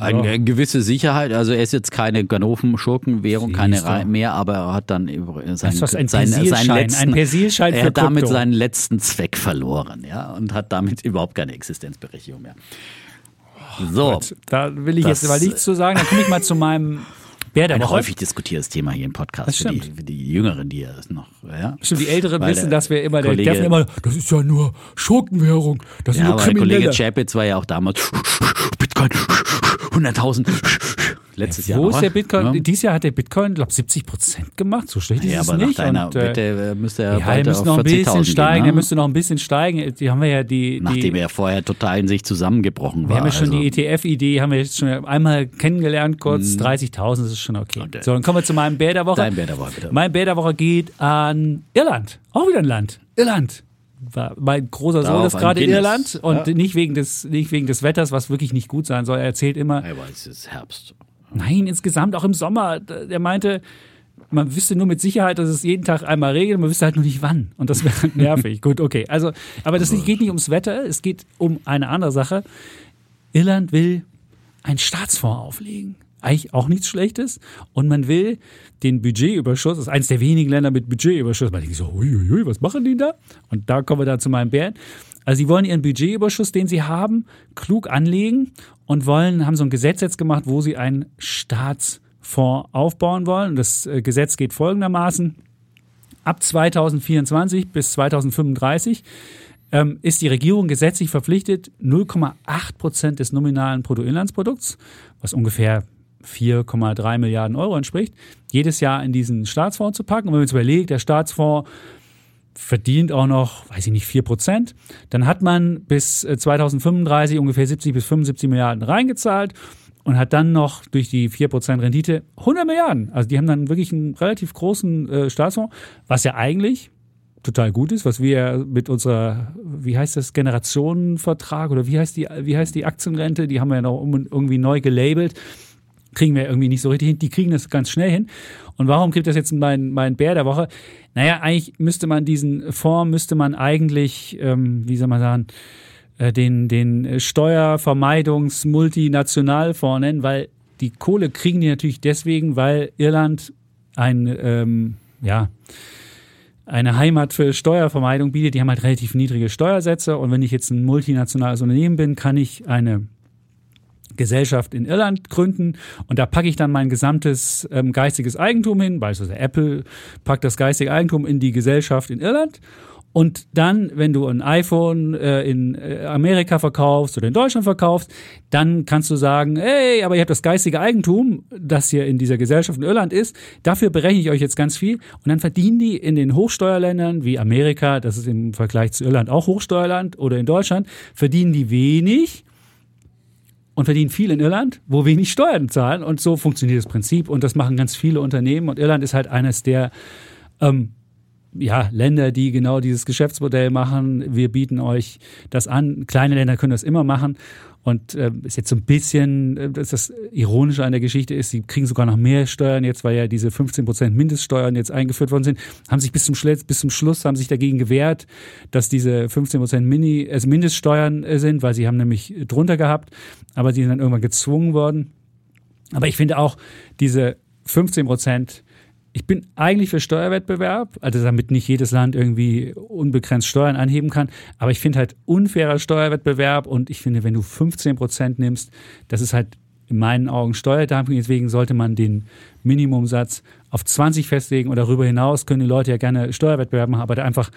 Eine ja. gewisse Sicherheit, also er ist jetzt keine Ganoven-Schurkenwährung, keine Siehst du. Rei- mehr, aber er hat dann seinen, seinen, seinen ein letzten, er hat damit Krypto. seinen letzten Zweck verloren, ja, und hat damit überhaupt keine Existenzberechtigung mehr. So, Gut, da will ich Das- jetzt mal nichts zu sagen. Dann komme ich mal zu meinem Bär der ein Woche. häufig diskutiertes Thema hier im Podcast für die, für die Jüngeren, die ja noch, ja. Stimmt, die Älteren Weil wissen, der dass wir immer, der Kollege- Defner immer, das ist ja nur Schurkenwährung, das Ja, nur aber der Kollege Kriminelle. Chapitz war ja auch damals Bitcoin 100.000 letztes Jahr. Wo noch, ist der Bitcoin? Ja. Dieses Jahr hat der Bitcoin, glaube 70 Prozent gemacht. So schlecht ist Ja, es aber nach nicht. deiner Und, äh, Wette äh, müsste er ja, er weiter auf noch ein 40.000 bisschen steigen. gehen, Er ne? müsste noch ein bisschen steigen. Die haben wir ja die, die Nachdem er vorher total in sich zusammengebrochen wir war. haben ja schon also. die ETF-Idee, haben wir jetzt schon einmal kennengelernt, kurz 30.000, das ist schon okay. Okay. So, dann kommen wir zu meinem Bär der Woche. Dein Bär der Woche, bitte. Mein Bär der Woche geht an Irland. Auch wieder ein Land. Irland. War- Mein großer Sohn ist gerade Guinness. Irland und Ja. nicht, wegen des, nicht wegen des Wetters, was wirklich nicht gut sein soll. Er erzählt immer, Aber es ist Herbst. Nein, insgesamt auch im Sommer. Er meinte, man wüsste nur mit Sicherheit, dass es jeden Tag einmal regnet, man wüsste halt nur nicht wann. Und das wäre halt nervig. Gut, okay. Also, aber das geht nicht ums Wetter, es geht um eine andere Sache. Irland will einen Staatsfonds auflegen. eigentlich auch nichts Schlechtes. Und man will den Budgetüberschuss, das ist eines der wenigen Länder mit Budgetüberschuss. Man denkt so, uiuiui, was machen die da? Und da kommen wir dann zu meinem Bären. Also sie wollen ihren Budgetüberschuss, den sie haben, klug anlegen und wollen, haben so ein Gesetz jetzt gemacht, wo sie einen Staatsfonds aufbauen wollen. Und das äh, Gesetz geht folgendermaßen. Ab 2024 bis 2035 ähm, ist die Regierung gesetzlich verpflichtet, 0,8 Prozent des nominalen Bruttoinlandsprodukts, was ungefähr 4,3 Milliarden Euro entspricht, jedes Jahr in diesen Staatsfonds zu packen. Und wenn man jetzt überlegt, der Staatsfonds verdient auch noch, weiß ich nicht, 4 Prozent, dann hat man bis 2035 äh, ungefähr 70 bis 75 Milliarden reingezahlt und hat dann noch durch die 4 Prozent Rendite 100 Milliarden. Also die haben dann wirklich einen relativ großen äh, Staatsfonds, was ja eigentlich total gut ist, was wir mit unserer, wie heißt das, Generationenvertrag oder wie heißt die, wie heißt die Aktienrente, die haben wir ja noch irgendwie neu gelabelt kriegen wir irgendwie nicht so richtig hin. Die kriegen das ganz schnell hin. Und warum kriegt das jetzt mein, mein Bär der Woche? Naja, eigentlich müsste man diesen Fonds, müsste man eigentlich, ähm, wie soll man sagen, äh, den, den Steuervermeidungs-Multinationalfonds nennen, weil die Kohle kriegen die natürlich deswegen, weil Irland ein, ähm, ja, eine Heimat für Steuervermeidung bietet. Die haben halt relativ niedrige Steuersätze. Und wenn ich jetzt ein multinationales Unternehmen bin, kann ich eine Gesellschaft in Irland gründen. Und da packe ich dann mein gesamtes ähm, geistiges Eigentum hin, beispielsweise Apple packt das geistige Eigentum in die Gesellschaft in Irland. Und dann, wenn du ein iPhone äh, in äh, Amerika verkaufst oder in Deutschland verkaufst, dann kannst du sagen, hey, aber ihr habt das geistige Eigentum, das hier in dieser Gesellschaft in Irland ist, dafür berechne ich euch jetzt ganz viel. Und dann verdienen die in den Hochsteuerländern wie Amerika, das ist im Vergleich zu Irland auch Hochsteuerland, oder in Deutschland, verdienen die wenig und verdienen viel in Irland, wo wenig Steuern zahlen. Und so funktioniert das Prinzip. Und das machen ganz viele Unternehmen. Und Irland ist halt eines der ähm, ja, Länder, die genau dieses Geschäftsmodell machen. Wir bieten euch das an. Kleine Länder können das immer machen. Und äh, ist jetzt so ein bisschen, äh, dass das Ironische an der Geschichte ist, sie kriegen sogar noch mehr Steuern jetzt, weil ja diese 15 Prozent Mindeststeuern jetzt eingeführt worden sind, haben sich bis zum, Schluss, bis zum Schluss haben sich dagegen gewehrt, dass diese 15 Prozent Mini, also Mindeststeuern äh, sind, weil sie haben nämlich drunter gehabt, aber sie sind dann irgendwann gezwungen worden. Aber ich finde auch diese 15 Prozent ich bin eigentlich für Steuerwettbewerb, also damit nicht jedes Land irgendwie unbegrenzt Steuern anheben kann. Aber ich finde halt unfairer Steuerwettbewerb und ich finde, wenn du 15 Prozent nimmst, das ist halt in meinen Augen Steuerdumping. Deswegen sollte man den Minimumsatz auf 20 festlegen und darüber hinaus können die Leute ja gerne Steuerwettbewerb machen, aber da einfach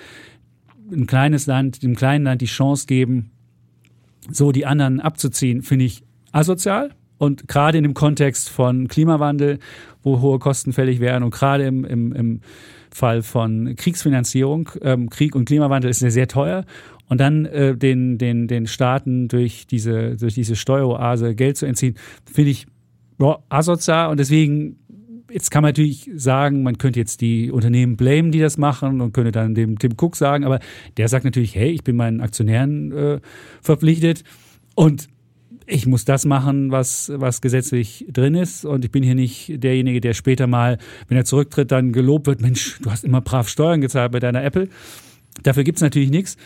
ein kleines Land, dem kleinen Land die Chance geben, so die anderen abzuziehen, finde ich asozial. Und gerade in dem Kontext von Klimawandel, wo hohe Kosten fällig wären und gerade im, im, im Fall von Kriegsfinanzierung, ähm, Krieg und Klimawandel ist ja sehr teuer. Und dann äh, den, den, den Staaten durch diese, durch diese Steueroase Geld zu entziehen, finde ich boah, asozial. Und deswegen, jetzt kann man natürlich sagen, man könnte jetzt die Unternehmen blamen, die das machen und könnte dann dem Tim Cook sagen, aber der sagt natürlich, hey, ich bin meinen Aktionären äh, verpflichtet. Und ich muss das machen, was, was gesetzlich drin ist. Und ich bin hier nicht derjenige, der später mal, wenn er zurücktritt, dann gelobt wird, Mensch, du hast immer brav Steuern gezahlt bei deiner Apple. Dafür gibt's natürlich nichts.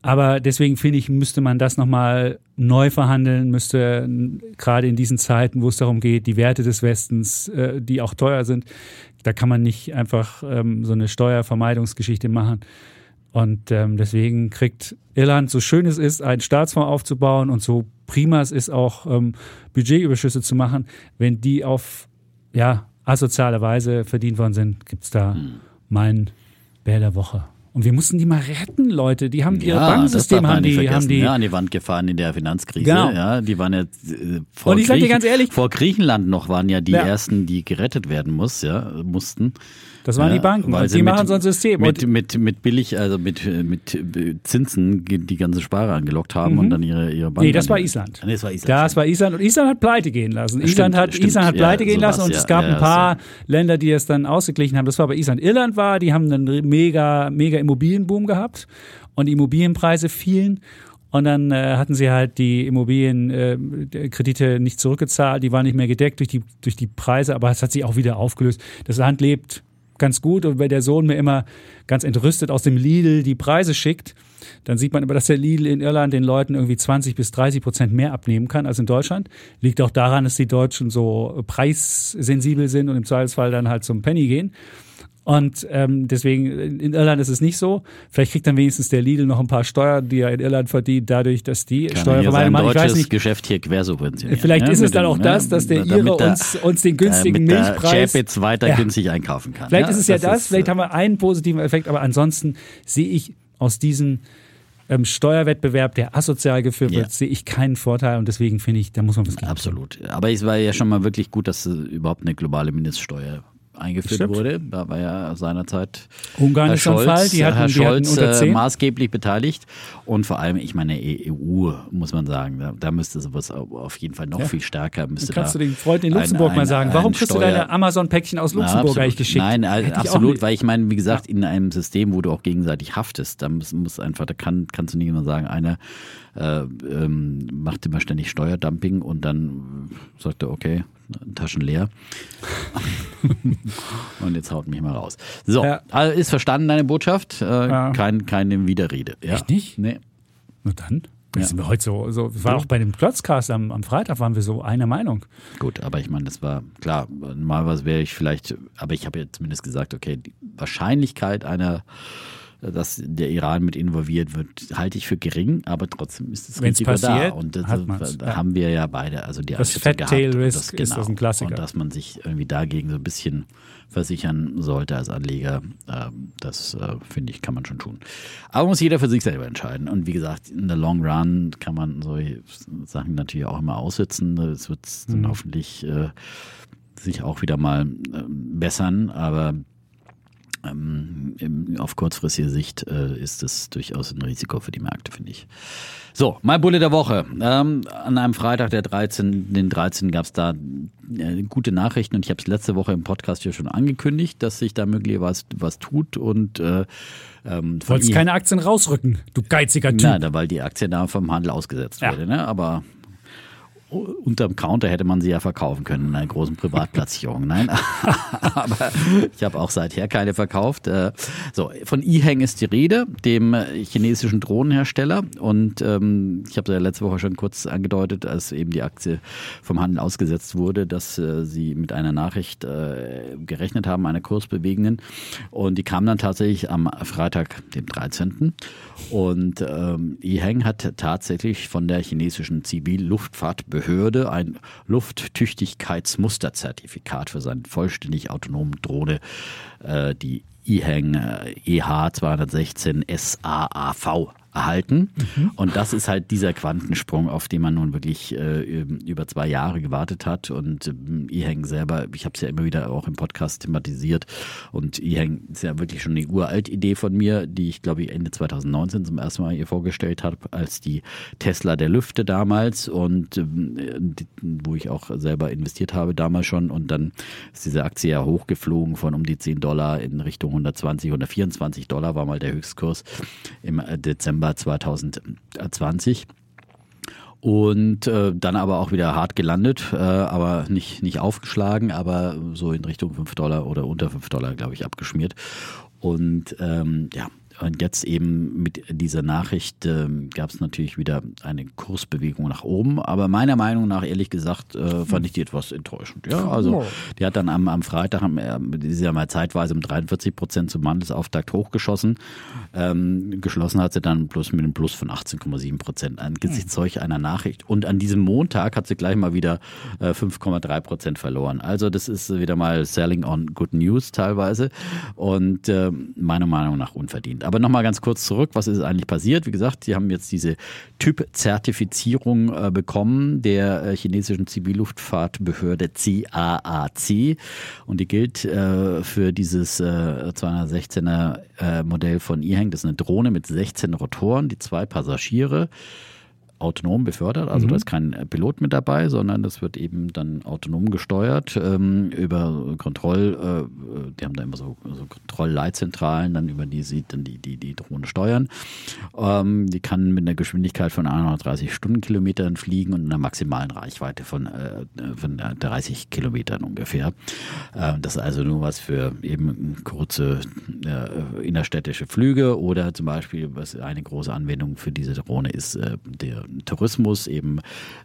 Aber deswegen finde ich, müsste man das nochmal neu verhandeln, müsste gerade in diesen Zeiten, wo es darum geht, die Werte des Westens, äh, die auch teuer sind, da kann man nicht einfach ähm, so eine Steuervermeidungsgeschichte machen. Und ähm, deswegen kriegt Irland, so schön es ist, einen Staatsfonds aufzubauen und so prima es ist, auch ähm, Budgetüberschüsse zu machen, wenn die auf ja, asoziale Weise verdient worden sind, gibt es da hm. mein Bär der Woche. Und wir mussten die mal retten, Leute. Die haben ihr ja, Bankensystem haben die, haben die ja, an die Wand gefahren in der Finanzkrise. Genau. Ja, die waren ja äh, vor, Und ich sag dir ganz ehrlich, vor Griechenland noch waren ja die ja. ersten, die gerettet werden muss, ja, mussten. Das waren ja, die Banken. Weil die machen so ein System. Mit, mit, mit billig, also mit, mit Zinsen die ganze Sparer angelockt haben mhm. und dann ihre, ihre Banken. Nee, das war Island. Nee, das war Island. Das war Island. Und Island hat pleite gehen lassen. Stimmt, Island hat, stimmt, Island hat pleite ja, gehen lassen und es gab ein paar Länder, die es dann ausgeglichen haben. Das war bei Island. Irland war, die haben einen mega, mega Immobilienboom gehabt und die Immobilienpreise fielen. Und dann äh, hatten sie halt die Immobilienkredite äh, nicht zurückgezahlt, die waren nicht mehr gedeckt durch die, durch die Preise, aber es hat sich auch wieder aufgelöst. Das Land lebt ganz gut. Und wenn der Sohn mir immer ganz entrüstet aus dem Lidl die Preise schickt, dann sieht man immer, dass der Lidl in Irland den Leuten irgendwie 20 bis 30 Prozent mehr abnehmen kann als in Deutschland. Liegt auch daran, dass die Deutschen so preissensibel sind und im Zweifelsfall dann halt zum Penny gehen. Und ähm, deswegen, in Irland ist es nicht so. Vielleicht kriegt dann wenigstens der Lidl noch ein paar Steuern, die er in Irland verdient, dadurch, dass die Steuervermeidung machen. Ich weiß nicht, Geschäft hier quersubventionieren. Vielleicht ja, ist es dann auch ne, das, dass der Ire uns, uns den günstigen Milchpreis. Chapitz weiter Ja. günstig einkaufen kann. Vielleicht ist es ja das, ist, vielleicht äh, haben wir einen positiven Effekt, aber ansonsten sehe ich aus diesem ähm, Steuerwettbewerb, der asozial geführt Ja. wird, sehe ich keinen Vorteil und deswegen finde ich, da muss man was gegen tun. Absolut. Aber es war ja schon mal wirklich gut, dass äh, überhaupt eine globale Mindeststeuer eingeführt Stimmt. wurde. Da war ja seinerzeit Ungarn Herr ist ein Scholz, Fall, die hatten, Herr die hatten Scholz äh, 10. maßgeblich beteiligt. Und vor allem, ich meine, EU, muss man sagen, da, da müsste sowas au- auf jeden Fall noch Ja. viel stärker. Müsste Kannst du den Freund in ein- Luxemburg ein- mal sagen, warum ein kriegst du Steuer- deine Amazon-Päckchen aus Ja, Luxemburg absolut. eigentlich geschickt? Nein, Hätte absolut, weil ich meine, wie gesagt, in einem System, wo du auch gegenseitig haftest, da muss, muss einfach, da kann, kannst du nicht immer sagen, einer äh, ähm, macht immer ständig Steuerdumping und dann sagt er, okay, Taschen leer. und jetzt haut mich mal raus. So, Ja. also ist verstanden deine Botschaft? Äh, Ja. kein, keine Widerrede. Ja. Echt nicht? Nee. Na dann. Ja. Sind wir heute so, so wir waren auch bei dem Klotzcast am, am Freitag, waren wir so einer Meinung. Gut, aber ich meine, das war klar, normalerweise wäre ich vielleicht, aber ich habe ja zumindest gesagt, okay, die Wahrscheinlichkeit einer, dass der Iran mit involviert wird, halte ich für gering, aber trotzdem ist das Wenn's passiert, da. Und das, da ja. haben wir ja beide, also die Das Fat Tail gehabt. Und Risk ist das ein Klassiker. Und dass man sich irgendwie dagegen so ein bisschen versichern sollte als Anleger, ähm, das äh, finde ich, kann man schon tun. Aber muss jeder für sich selber entscheiden. Und wie gesagt, in der Long Run kann man solche Sachen natürlich auch immer aussitzen. Es wird dann Mhm. hoffentlich äh, sich auch wieder mal ähm, bessern, aber auf kurzfristige Sicht äh, ist es durchaus ein Risiko für die Märkte, finde ich. So, mein Bulle der Woche. Ähm, an einem Freitag, der 13., den 13. gab es da äh, gute Nachrichten und ich habe es letzte Woche im Podcast hier schon angekündigt, dass sich da möglicherweise was, was tut und äh, ähm, Wolltest keine Aktien rausrücken, du geiziger Typ. da, weil die Aktie da vom Handel ausgesetzt Ja. wurde. Ne? Aber unterm Counter hätte man sie ja verkaufen können in einer großen Privatplatzierung. Nein, aber ich habe auch seither keine verkauft. Äh, So, von Iheng ist die Rede, dem chinesischen Drohnenhersteller. Und ähm, ich habe ja letzte Woche schon kurz angedeutet, als eben die Aktie vom Handel ausgesetzt wurde, dass äh, sie mit einer Nachricht äh, gerechnet haben, einer kursbewegenden. Und die kam dann tatsächlich am Freitag, dem 13. Und ähm, Iheng hat tatsächlich von der chinesischen Zivilluftfahrtbehörde ein Lufttüchtigkeitsmusterzertifikat für seine vollständig autonomen Drohne, äh, die Iheng äh, EH 216 SAAV erhalten. Und das ist halt dieser Quantensprung, auf den man nun wirklich äh, über zwei Jahre gewartet hat. Und ähm, Iheng selber, ich habe es ja immer wieder auch im Podcast thematisiert. Und Iheng ist ja wirklich schon eine uralt Idee von mir, die ich glaube ich Ende 2019 zum ersten Mal ihr vorgestellt habe, als die Tesla der Lüfte damals und ähm, wo ich auch selber investiert habe damals schon. Und dann ist diese Aktie ja hochgeflogen von um die 10 Dollar in Richtung 120, 124 Dollar war mal der Höchstkurs im äh, Dezember 2020. Und äh, dann aber auch wieder hart gelandet, äh, aber nicht, nicht aufgeschlagen, aber so in Richtung 5 Dollar oder unter 5 Dollar, glaube ich, abgeschmiert. Und ähm, ja, und jetzt eben mit dieser Nachricht ähm, gab es natürlich wieder eine Kursbewegung nach oben. Aber meiner Meinung nach, ehrlich gesagt, äh, fand ich die etwas enttäuschend. Ja, also die hat dann am, am Freitag, am, äh, die ist ja mal zeitweise um 43 Prozent zum Handelsauftakt hochgeschossen. Ähm, geschlossen hat sie dann plus mit einem Plus von 18,7 Prozent angesichts solch einer Nachricht. Und an diesem Montag hat sie gleich mal wieder äh, 5,3 Prozent verloren. Also das ist wieder mal Selling on Good News teilweise und äh, meiner Meinung nach unverdient. Aber nochmal ganz kurz zurück, was ist eigentlich passiert? Wie gesagt, sie haben jetzt diese Typ-Zertifizierung äh, bekommen der äh, chinesischen Zivilluftfahrtbehörde CAAC und die gilt äh, für dieses äh, 216er äh, Modell von Iheng. Das ist eine Drohne mit 16 Rotoren, die zwei Passagiere autonom befördert. Also mhm. da ist kein Pilot mit dabei, sondern das wird eben dann autonom gesteuert ähm, über Kontroll, äh, die haben da immer so, so Kontrollleitzentralen, dann über die sieht dann die, die, die Drohne steuern. Ähm, die kann mit einer Geschwindigkeit von 130 Stundenkilometern fliegen und einer maximalen Reichweite von, äh, von 30 Kilometern ungefähr. Äh, das ist also nur was für eben kurze äh, innerstädtische Flüge oder zum Beispiel, was eine große Anwendung für diese Drohne ist, äh, der Tourismus, eben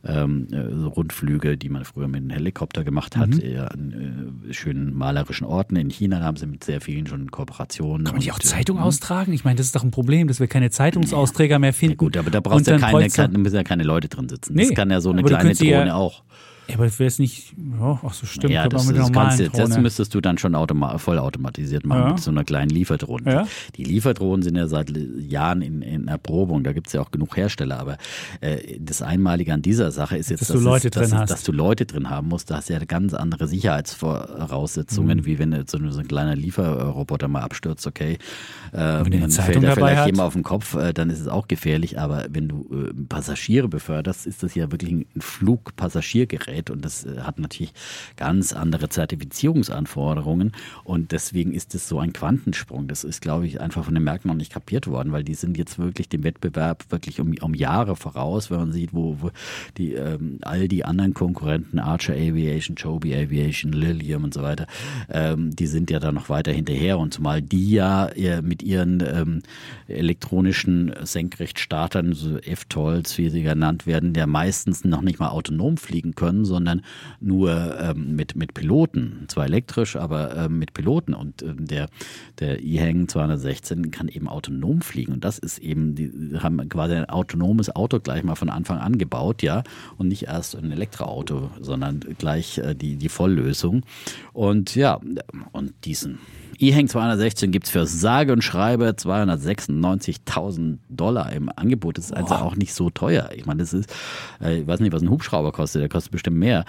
ähm, äh, Rundflüge, die man früher mit einem Helikopter gemacht hat, mhm. an äh, schönen malerischen Orten. In China haben sie mit sehr vielen schon Kooperationen. Kann man die auch Zeitung hm? austragen? Ich meine, das ist doch ein Problem, dass wir keine Zeitungsausträger mehr finden. Ja, gut, aber da brauchst ja keine, keine, müssen ja keine Leute drin sitzen. Nee, das kann ja so eine kleine Drohne ja, auch. Ja, aber wäre es nicht, ja, ach so stimmt, ja, das, das, kannst, das müsstest du dann schon automa vollautomatisiert machen ja. mit so einer kleinen Lieferdrohne. Ja. Die Lieferdrohnen sind ja seit Jahren in, in Erprobung, da gibt es ja auch genug Hersteller, aber äh, das Einmalige an dieser Sache ist jetzt, dass, dass du Leute es, drin dass, hast. dass du Leute drin haben musst, da hast du ja ganz andere Sicherheitsvoraussetzungen, mhm. wie wenn so, so ein kleiner Lieferroboter mal abstürzt, okay, äh, dann fällt er vielleicht jemand auf den Kopf, äh, dann ist es auch gefährlich, aber wenn du äh, Passagiere beförderst, ist das ja wirklich ein Flugpassagiergerät und das äh, hat hat natürlich ganz andere Zertifizierungsanforderungen und deswegen ist es so ein Quantensprung. Das ist, glaube ich, einfach von den Märkten noch nicht kapiert worden, weil die sind jetzt wirklich dem Wettbewerb wirklich um, um Jahre voraus, wenn man sieht, wo, wo die ähm, all die anderen Konkurrenten, Archer Aviation, Joby Aviation, Lilium und so weiter, ähm, die sind ja da noch weiter hinterher und zumal die ja äh, mit ihren ähm, elektronischen Senkrechtstartern, so F-Tolls, wie sie genannt werden, der meistens noch nicht mal autonom fliegen können, sondern nur ähm, mit, mit Piloten, zwar elektrisch, aber ähm, mit Piloten. Und ähm, der, der E-Hang 216 kann eben autonom fliegen. Und das ist eben, die haben quasi ein autonomes Auto gleich mal von Anfang an gebaut, ja. Und nicht erst ein Elektroauto, sondern gleich äh, die, die Volllösung. Und ja, und diesen E-Hang 216 gibt es für sage und schreibe 296.000 Dollar im Angebot. Das ist also auch nicht so teuer. Ich meine, das ist, äh, ich weiß nicht, was ein Hubschrauber kostet, der kostet bestimmt mehr.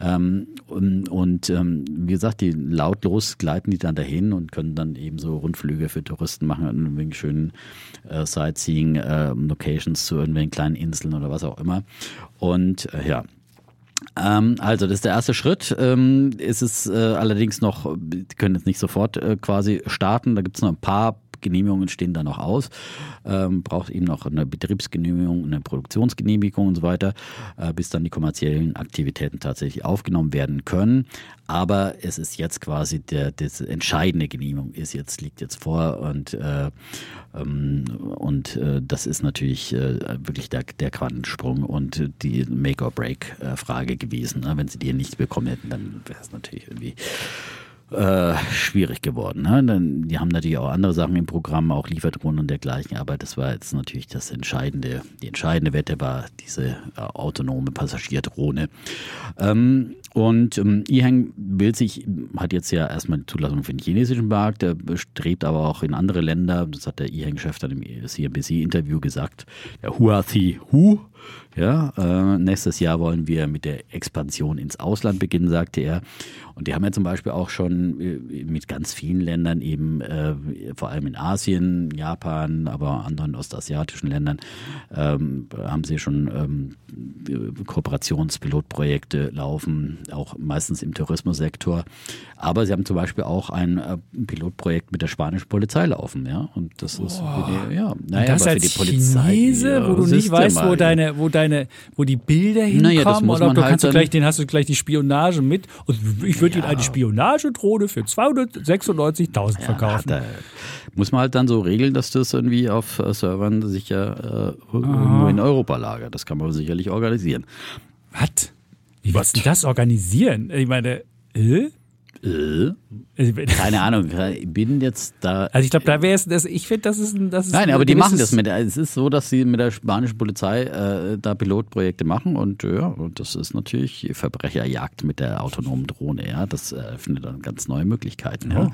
Ähm, und, und ähm, wie gesagt, die lautlos gleiten die dann dahin und können dann eben so Rundflüge für Touristen machen an schönen äh, Sightseeing-Locations äh, zu irgendwelchen kleinen Inseln oder was auch immer. Und äh, ja, ähm, also, das ist der erste Schritt. Ähm, ist es äh, allerdings noch, die können jetzt nicht sofort äh, quasi starten. Da gibt es noch ein paar Genehmigungen stehen da noch aus. Ähm, braucht eben noch eine Betriebsgenehmigung, eine Produktionsgenehmigung und so weiter, äh, bis dann die kommerziellen Aktivitäten tatsächlich aufgenommen werden können. Aber es ist jetzt quasi der, das entscheidende Genehmigung ist jetzt, liegt jetzt vor und, äh, ähm, und äh, das ist natürlich äh, wirklich der, der Quantensprung und die Make-or-Break-Frage gewesen. Ne? Wenn sie die nicht bekommen hätten, dann wäre es natürlich irgendwie äh, schwierig geworden. Ne? Dann, die haben natürlich auch andere Sachen im Programm, auch Lieferdrohnen und dergleichen, aber das war jetzt natürlich das entscheidende, die entscheidende Wette war diese äh, autonome Passagierdrohne. Ähm, und ähm, Ihang will sich, hat jetzt ja erstmal die Zulassung für den chinesischen Markt, der strebt aber auch in andere Länder, das hat der Ihang-Chef dann im CNBC-Interview gesagt, der Huathi Hu, ja, äh, nächstes Jahr wollen wir mit der Expansion ins Ausland beginnen, sagte er. Und die haben ja zum Beispiel auch schon äh, mit ganz vielen Ländern eben, äh, vor allem in Asien, Japan, aber anderen ostasiatischen Ländern, ähm, haben sie schon ähm, Kooperationspilotprojekte laufen, auch meistens im Tourismussektor. Aber sie haben zum Beispiel auch ein äh, Pilotprojekt mit der spanischen Polizei laufen, ja. Und das ist für die, ja, naja, das für die Polizei. Chinese, ja, wo du nicht weißt, wo deine, wo deine, wo die Bilder hinkommen, naja, oder du halt kannst du gleich, den hast du gleich die Spionage mit. Und ich würde ja. Ihnen eine Spionagedrohne für 296.000 ja, verkaufen. Da, muss man halt dann so regeln, dass das irgendwie auf äh, Servern sicher äh, irgendwo in Europa lagert. Das kann man sicherlich organisieren. Was? Wie willst du das organisieren? Ich meine, äh? Äh, keine Ahnung, ich bin jetzt da. Also ich glaube, da wäre es, ich finde, das ist ein. Das ist Nein, aber die machen das mit. Es ist so, dass sie mit der spanischen Polizei äh, da Pilotprojekte machen und ja, und das ist natürlich Verbrecherjagd mit der autonomen Drohne. Ja, das eröffnet dann ganz neue Möglichkeiten. Ja.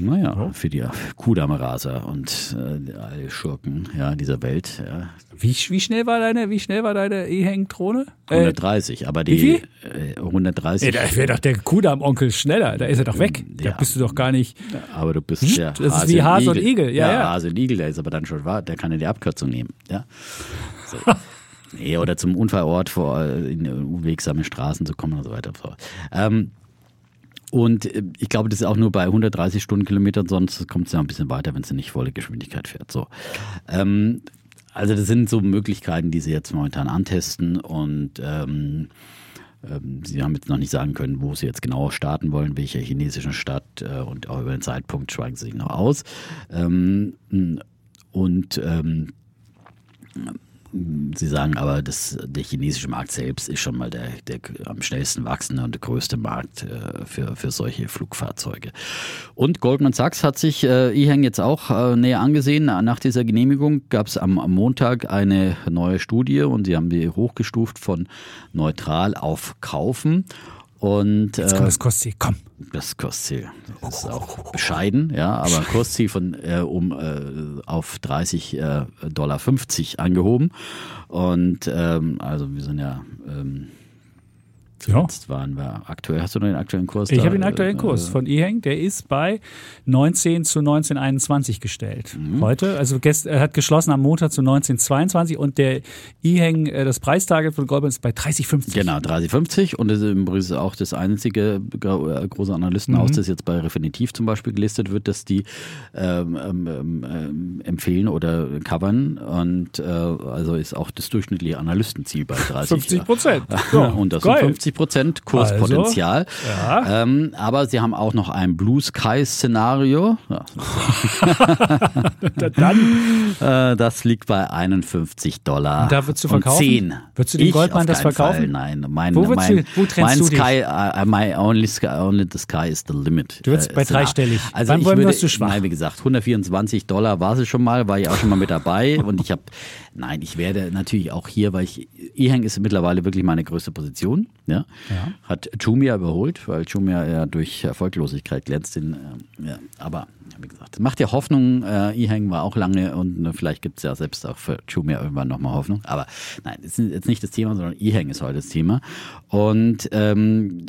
Naja, für die Kudamm-Raser und äh, alle Schurken ja, dieser Welt. Ja. Wie, wie schnell war deine, wie schnell war deine E-Hang-Drohne? 130, aber die Äh, 130. Ey, da wäre doch der Kudamm-Onkel schneller. Da ist er doch weg. Da Ja. bist du doch gar nicht. aber du bist Hm, der das ist wie Hase und Igel, ja, ja. Hase und Igel, der ist aber dann schon wahr, der kann ja die Abkürzung nehmen. Ja. So. nee, oder zum Unfallort vor äh, in unwegsame Straßen zu kommen und so weiter. Ähm, und äh, ich glaube, das ist auch nur bei 130 Stundenkilometern, sonst kommt es ja ein bisschen weiter, wenn es nicht volle Geschwindigkeit fährt. So. Ähm, also das sind so Möglichkeiten, die sie jetzt momentan antesten und ähm, ähm, Sie haben jetzt noch nicht sagen können, wo Sie jetzt genau starten wollen, welcher chinesischen Stadt äh, und auch über den Zeitpunkt schweigen Sie sich noch aus. Ähm, und ähm, Sie sagen aber, dass der chinesische Markt selbst ist schon mal der, der am schnellsten wachsende und der größte Markt äh, für, für solche Flugfahrzeuge. Und Goldman Sachs hat sich äh, EHang jetzt auch äh, näher angesehen. Nach dieser Genehmigung gab es am, am Montag eine neue Studie und sie haben die hochgestuft von neutral auf kaufen. Und Jetzt äh, kommt das Kostziel. Komm. das Kursziel ist auch bescheiden, ja, aber Kursziel von äh, um äh, auf 30 äh, Dollar 50 angehoben und ähm, also wir sind ja ähm, Ja. Jetzt waren wir aktuell. Hast du noch den aktuellen Kurs? Ich habe den aktuellen Äh, Kurs von eHang, der ist bei 19 zu 1921 gestellt. Mhm. Heute, also gest, er hat geschlossen am Montag zu 1922 und der eHang, äh, das Preistarget von Goldman ist bei 30,50. Genau, 3050 und das ist übrigens auch das einzige gro- äh, große Analystenhaus, Mhm. das jetzt bei Refinitiv zum Beispiel gelistet wird, dass die ähm, ähm, ähm, empfehlen oder covern und äh, also ist auch das durchschnittliche Analystenziel bei 30. 50 Prozent. Ja. und das sind 50 Prozent Kurspotenzial. Also, ja. Ähm, aber sie haben auch noch ein Blue Sky Szenario. Ja, Dann äh, das liegt bei 51 Dollar. Und da würdest du verkaufen? 10. Würdest du den Ich Goldman auf das verkaufen? Fall, nein, mein, Wo mein, du- wo trennst mein du dich? Sky, uh, my only sky, only the sky is the limit. Du würdest Äh, bei dreistellig. Also Wann- ich wann würde, du schwach? Nein, wie gesagt, 124 Dollar war sie schon mal, war ich auch schon mal mit dabei und ich habe, nein, ich werde natürlich auch hier, weil ich, Ehang ist mittlerweile wirklich meine größte Position, ja, Ja. hat Jumia überholt, weil Jumia ja durch Erfolglosigkeit glänzt, in, ähm, ja, aber wie gesagt, macht ja Hoffnung, äh, Ehang war auch lange und äh, vielleicht gibt es ja selbst auch für Jumia irgendwann nochmal Hoffnung, aber nein, das ist jetzt nicht das Thema, sondern Ehang ist heute das Thema. Und ähm,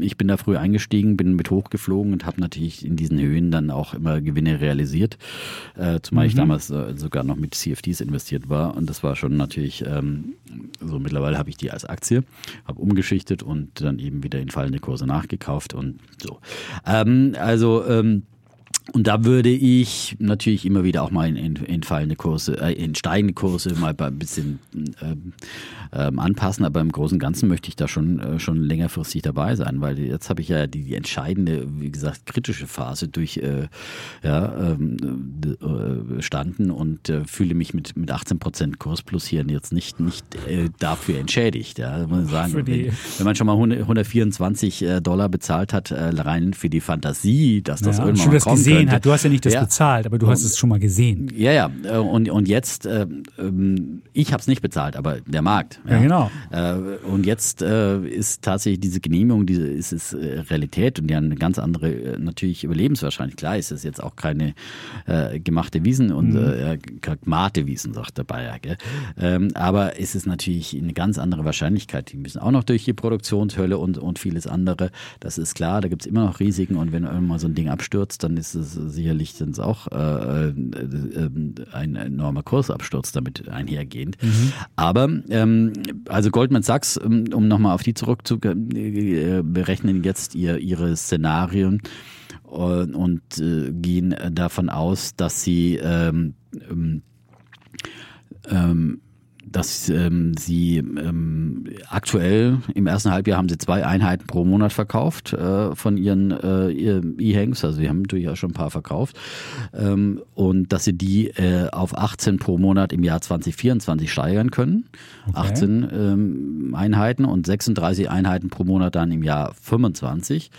ich bin da früh eingestiegen, bin mit hochgeflogen und habe natürlich in diesen Höhen dann auch immer Gewinne realisiert, äh, zumal ich damals äh, sogar noch mit CFDs investiert war. Und das war schon natürlich ähm, so mittlerweile habe ich die als Aktie, habe umgeschichtet und dann eben wieder in fallende Kurse nachgekauft und so. Ähm, also ähm, und da würde ich natürlich immer wieder auch mal in, in, in fallende Kurse, äh, in steigende Kurse mal ein bisschen ähm, ähm, anpassen, aber im Großen und Ganzen möchte ich da schon, äh, schon längerfristig dabei sein, weil jetzt habe ich ja die, die entscheidende, wie gesagt, kritische Phase durch äh, ja, ähm, äh, standen und äh, fühle mich mit, mit 18 Prozent Kurs plus hier jetzt nicht, nicht äh, dafür entschädigt. Ja, muss man sagen, wenn, wenn man schon mal 100 124 äh, Dollar bezahlt hat, äh, rein für die Fantasie, dass das ja, irgendwann mal das kommen gesehen könnte. hat. Du hast ja nicht das Ja. bezahlt, aber du hast es schon mal gesehen. Ja, ja, äh, und, und jetzt, äh, ähm, ich habe es nicht bezahlt, aber der Markt. Ja, genau. Äh, und jetzt äh, ist tatsächlich diese Genehmigung, diese ist es äh, Realität und die haben eine ganz andere äh, natürlich Überlebenswahrscheinlich. Klar ist es jetzt auch keine äh, gemachte Wiesen und Mhm. äh, gemahte Wiesen, sagt der Bayer. Gell? Ähm, aber es ist natürlich eine ganz andere Wahrscheinlichkeit. Die müssen auch noch durch die Produktionshölle und, und vieles andere. Das ist klar, da gibt es immer noch Risiken und wenn irgendwann so ein Ding abstürzt, dann ist es sicherlich sind's auch äh, äh, äh, ein enormer Kursabsturz damit einhergehend. Aber ähm, also Goldman Sachs, um, um nochmal auf die zurückzuberechnen, äh, berechnen jetzt ihr, ihre Szenarien und, und äh, gehen davon aus, dass sie ähm, ähm, ähm, dass ähm, sie ähm, aktuell im ersten Halbjahr haben sie zwei Einheiten pro Monat verkauft äh, von ihren äh, ihr E-Hangs, also sie haben durchaus schon ein paar verkauft. Ähm, und dass sie die äh, auf 18 pro Monat im Jahr 2024 steigern können, 18 ähm, Einheiten und 36 Einheiten pro Monat dann im Jahr 25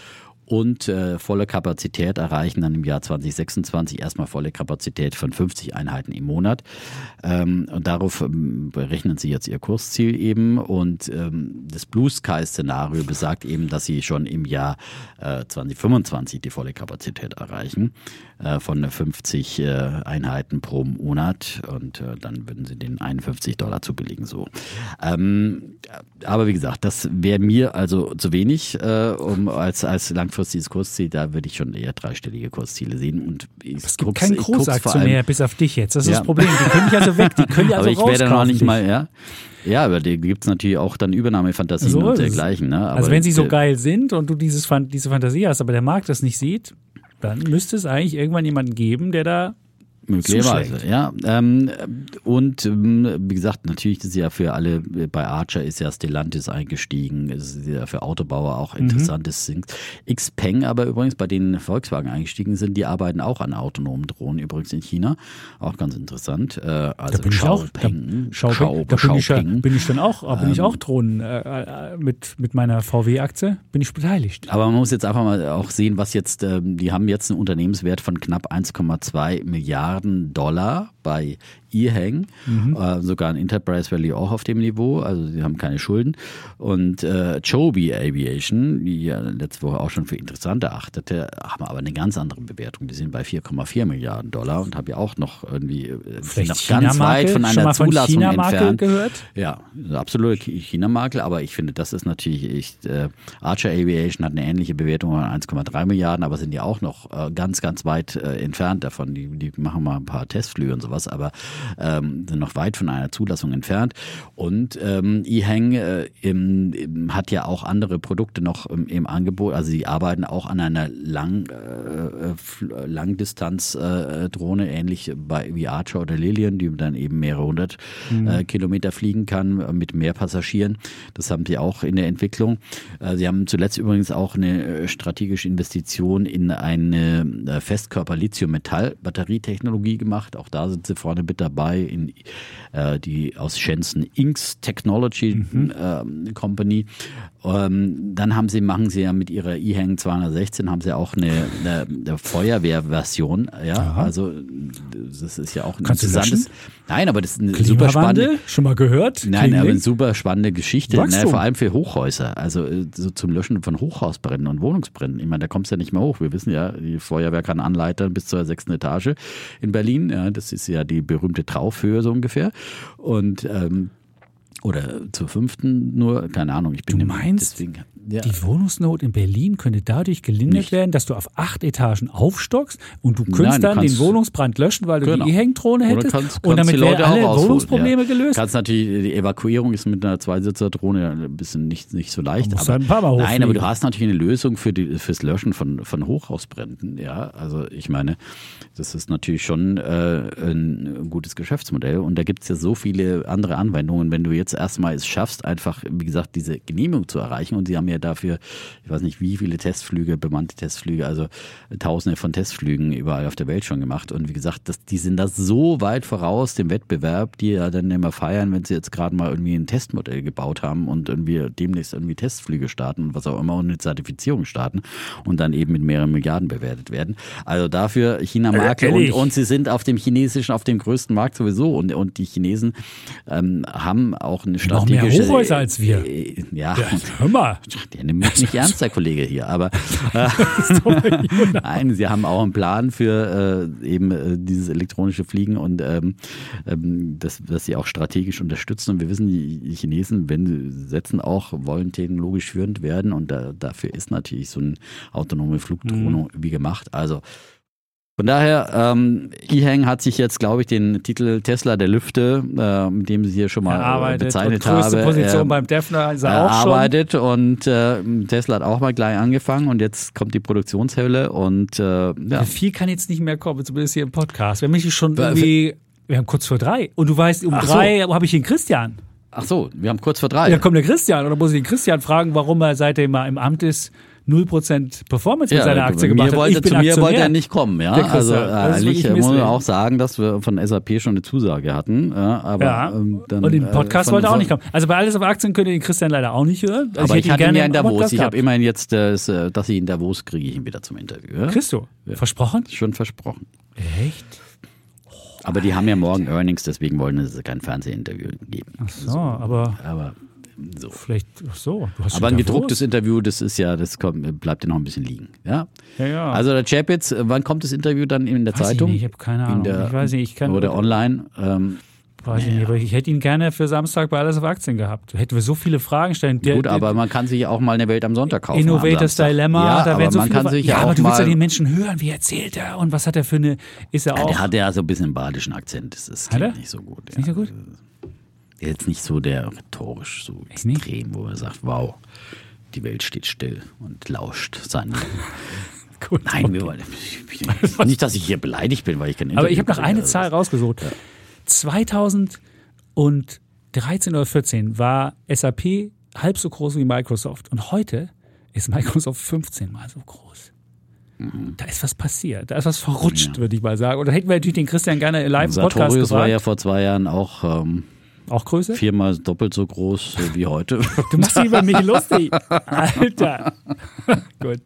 und äh, volle Kapazität erreichen dann im Jahr 2026 erstmal volle Kapazität von 50 Einheiten im Monat. Ähm, und darauf ähm, berechnen sie jetzt ihr Kursziel eben. Und ähm, das Blue Sky-Szenario besagt eben, dass sie schon im Jahr äh, 2025 die volle Kapazität erreichen äh, von 50 äh, Einheiten pro Monat. Und äh, dann würden sie den 51 Dollar zubilligen. So. Ähm, aber wie gesagt, das wäre mir also zu wenig äh, um als, als langfristiges Kursziel. Da würde ich schon eher dreistellige Kursziele sehen. Und es gibt keinen Großaktion mehr, bis auf dich jetzt. Das ist ja. das Problem. Die können dich also weg. Die können also Aber ich werde noch nicht dich. mal, ja. Ja, aber die gibt es natürlich auch dann Übernahmefantasien so und dergleichen. Ne? also wenn sie so geil sind und du dieses, diese Fantasie hast, aber der Markt das nicht sieht, dann müsste es eigentlich irgendwann jemanden geben, der da Möglicherweise, ja. Ähm, und ähm, wie gesagt, natürlich ist ja für alle, bei Archer ist ja Stellantis eingestiegen, ist ja für Autobauer auch interessantes mhm. Xpeng aber übrigens, bei denen Volkswagen eingestiegen sind, die arbeiten auch an autonomen Drohnen, übrigens in China. Auch ganz interessant. Äh, also da bin ich auch, da, Schau, Schau, da bin, ich, bin ich dann auch, bin ich auch ähm, Drohnen äh, äh, mit, mit meiner VW-Aktie, bin ich beteiligt. Aber man muss jetzt einfach mal auch sehen, was jetzt, äh, die haben jetzt einen Unternehmenswert von knapp 1,2 Milliarden Milliarden Dollar bei E-Hang, mhm. äh, sogar in Enterprise Valley auch auf dem Niveau, also sie haben keine Schulden. Und äh, Joby Aviation, die ja letzte Woche auch schon für interessant erachtete, haben aber eine ganz andere Bewertung. Die sind bei 4,4 Milliarden Dollar und habe ja auch noch irgendwie äh, Vielleicht noch ganz weit von einer Zulassung entfernt. Gehört? Ja, absolut China-Makel, aber ich finde, das ist natürlich echt, äh, Archer Aviation hat eine ähnliche Bewertung von 1,3 Milliarden, aber sind ja auch noch äh, ganz, ganz weit äh, entfernt davon. Die, die machen mal ein paar Testflüge und sowas, aber ähm, sind noch weit von einer Zulassung entfernt. Und ähm, eHang äh, im, im, hat ja auch andere Produkte noch im, im, Angebot. Also sie arbeiten auch an einer Lang, äh, Langdistanz-Drohne, äh, ähnlich bei, wie Archer oder Lilian, die dann eben mehrere hundert mhm. äh, Kilometer fliegen kann äh, mit mehr Passagieren. Das haben sie auch in der Entwicklung. Äh, sie haben zuletzt übrigens auch eine äh, strategische Investition in eine Festkörper-Lithium-Metall-Batterietechnologie gemacht. Auch da sind sie vorne mit dabei in äh, die aus Shenzhen Inks Technology mhm. äh, Company. Ähm, dann haben sie, machen sie ja mit ihrer E-Hang 216 haben sie auch eine, eine, eine Feuerwehrversion. Ja, Aha. also das ist ja auch ein Kannst interessantes. Nein, aber das ist eine super spannende. Schon mal gehört? Nein, aber eine super spannende Geschichte. Ne, vor allem für Hochhäuser, also äh, so zum Löschen von Hochhausbränden und Wohnungsbränden. Ich meine, da kommst du ja nicht mehr hoch. Wir wissen ja, die Feuerwehr kann anleitern bis zur sechsten Etage in Berlin. Ja, das ist ja die berühmte Traufhöhe so ungefähr. Und ähm, oder zur fünften nur, keine Ahnung. Ich bin du meinst, deswegen, ja. Die Wohnungsnot in Berlin könnte dadurch gelindert Nicht. werden, dass du auf acht Etagen aufstockst und du könntest Nein, dann den Wohnungsbrand löschen, weil du genau. die E-Hangdrohne hättest kannst, und damit wären alle Wohnungsprobleme ja. gelöst. Kannst natürlich, die Evakuierung ist mit einer Zweisitzerdrohne ein bisschen nicht, nicht so leicht. Aber, halt ein paar Mal nein, aber du hast natürlich eine Lösung für die, fürs Löschen von, von Hochhausbränden. Ja, also ich meine, das ist natürlich schon äh, ein gutes Geschäftsmodell und da gibt es ja so viele andere Anwendungen. Wenn du jetzt erstmal es schaffst, einfach, wie gesagt, diese Genehmigung zu erreichen und sie haben ja dafür, ich weiß nicht wie viele Testflüge, bemannte Testflüge, also tausende von Testflügen überall auf der Welt schon gemacht. Und wie gesagt, das, die sind da so weit voraus dem Wettbewerb, die ja dann immer feiern, wenn sie jetzt gerade mal irgendwie ein Testmodell gebaut haben und irgendwie demnächst irgendwie Testflüge starten und was auch immer und eine Zertifizierung starten und dann eben mit mehreren Milliarden bewertet werden. Also dafür China Marke äh, und, und sie sind auf dem chinesischen, auf dem größten Markt sowieso und, und die Chinesen ähm, haben auch eine strategische... Noch mehr Hochhäuser als wir. Äh, ja. ja. Hör mal. Der nimmt mich nicht ernst, der Kollege hier. Aber äh, nein, sie haben auch einen Plan für äh, eben äh, dieses elektronische Fliegen und ähm, ähm, das, das sie auch strategisch unterstützen. Und wir wissen, die Chinesen, wenn sie setzen auch, wollen technologisch führend werden und da, dafür ist natürlich so eine autonome Flugdrohne mhm. wie gemacht. Also von daher, ähm, E-Hang hat sich jetzt, glaube ich, den Titel Tesla der Lüfte, äh, mit dem sie hier schon mal erarbeitet bezeichnet und größte habe, Position äh, beim Defner ist er erarbeitet auch schon. und äh, Tesla hat auch mal gleich angefangen und jetzt kommt die Produktionshölle und äh, ja. Viel kann jetzt nicht mehr kommen, zumindest hier im Podcast. Wir haben mich schon irgendwie, wir haben kurz vor drei und du weißt, um Ach drei so. habe ich den Christian. Ach so, wir haben kurz vor drei. Ja, kommt der Christian oder muss ich den Christian fragen, warum er seitdem er im Amt ist 0% Performance mit Ja, seiner Aktie gemacht hat. wollte, Ich bin zu mir wollte Aktionär. er nicht kommen, ja. Also eigentlich wirklich muss man auch sagen, dass wir von SAP schon eine Zusage hatten. Ja, aber, Ja, ähm, dann, und im äh, Podcast von- wollte er auch nicht kommen. Also bei Alles auf Aktien könnt ihr den Christian leider auch nicht hören. Also Aber ich, hätte ihn hatte ihn ja in Davos. Ich habe immerhin jetzt, äh, das, äh, dass ich in Davos kriege ich ihn wieder zum Interview. Ja? Christo, versprochen? Schon versprochen. Echt? Aber die haben ja morgen Earnings, deswegen wollen sie kein Fernsehinterview geben. Ach so, aber Aber so. vielleicht, so. Aber ein gedrucktes? Interview, das ist ja, das kommt, bleibt ja noch ein bisschen liegen. Ja. Ja, ja. Also der Chapitz, äh, wann kommt das Interview dann in der Weiß ich Zeitung? nicht, ich habe keine In Ahnung. der, ich weiß nicht, ich kann oder online. Ähm, weiß ich nicht, aber ich hätte ihn gerne für Samstag bei Alles auf Aktien gehabt. Hätten wir so viele Fragen stellen. Der- gut, aber man kann sich auch mal eine Welt am Sonntag kaufen. Innovators. Dilemma, ja, da aber werden so man viele kann sich ja, ja aber du willst ja den Menschen hören, wie erzählt er und was hat er für eine, ist er ja, auch, der hat ja so ein bisschen einen badischen Akzent. Das ist nicht so gut. ist nicht so gut? Jetzt nicht so der rhetorisch so Echt nicht? extrem, wo er sagt, wow, die Welt steht still und lauscht seinen. Gut, Nein, wir wollen, nicht, dass ich hier beleidigt bin, weil ich kein Aber ich Interview habe noch eine. Zahl rausgesucht. 2013 oder 14 war SAP halb so groß wie Microsoft und heute ist Microsoft 15 mal so groß. Da ist was passiert, da ist was verrutscht, würde ich mal sagen. Und da hätten wir natürlich den Christian gerne live im Podcast Sartorius war gefragt. ja vor zwei Jahren auch ähm, Auch Größe? viermal doppelt so groß wie heute. Du machst dich über mich lustig. Alter. Gut.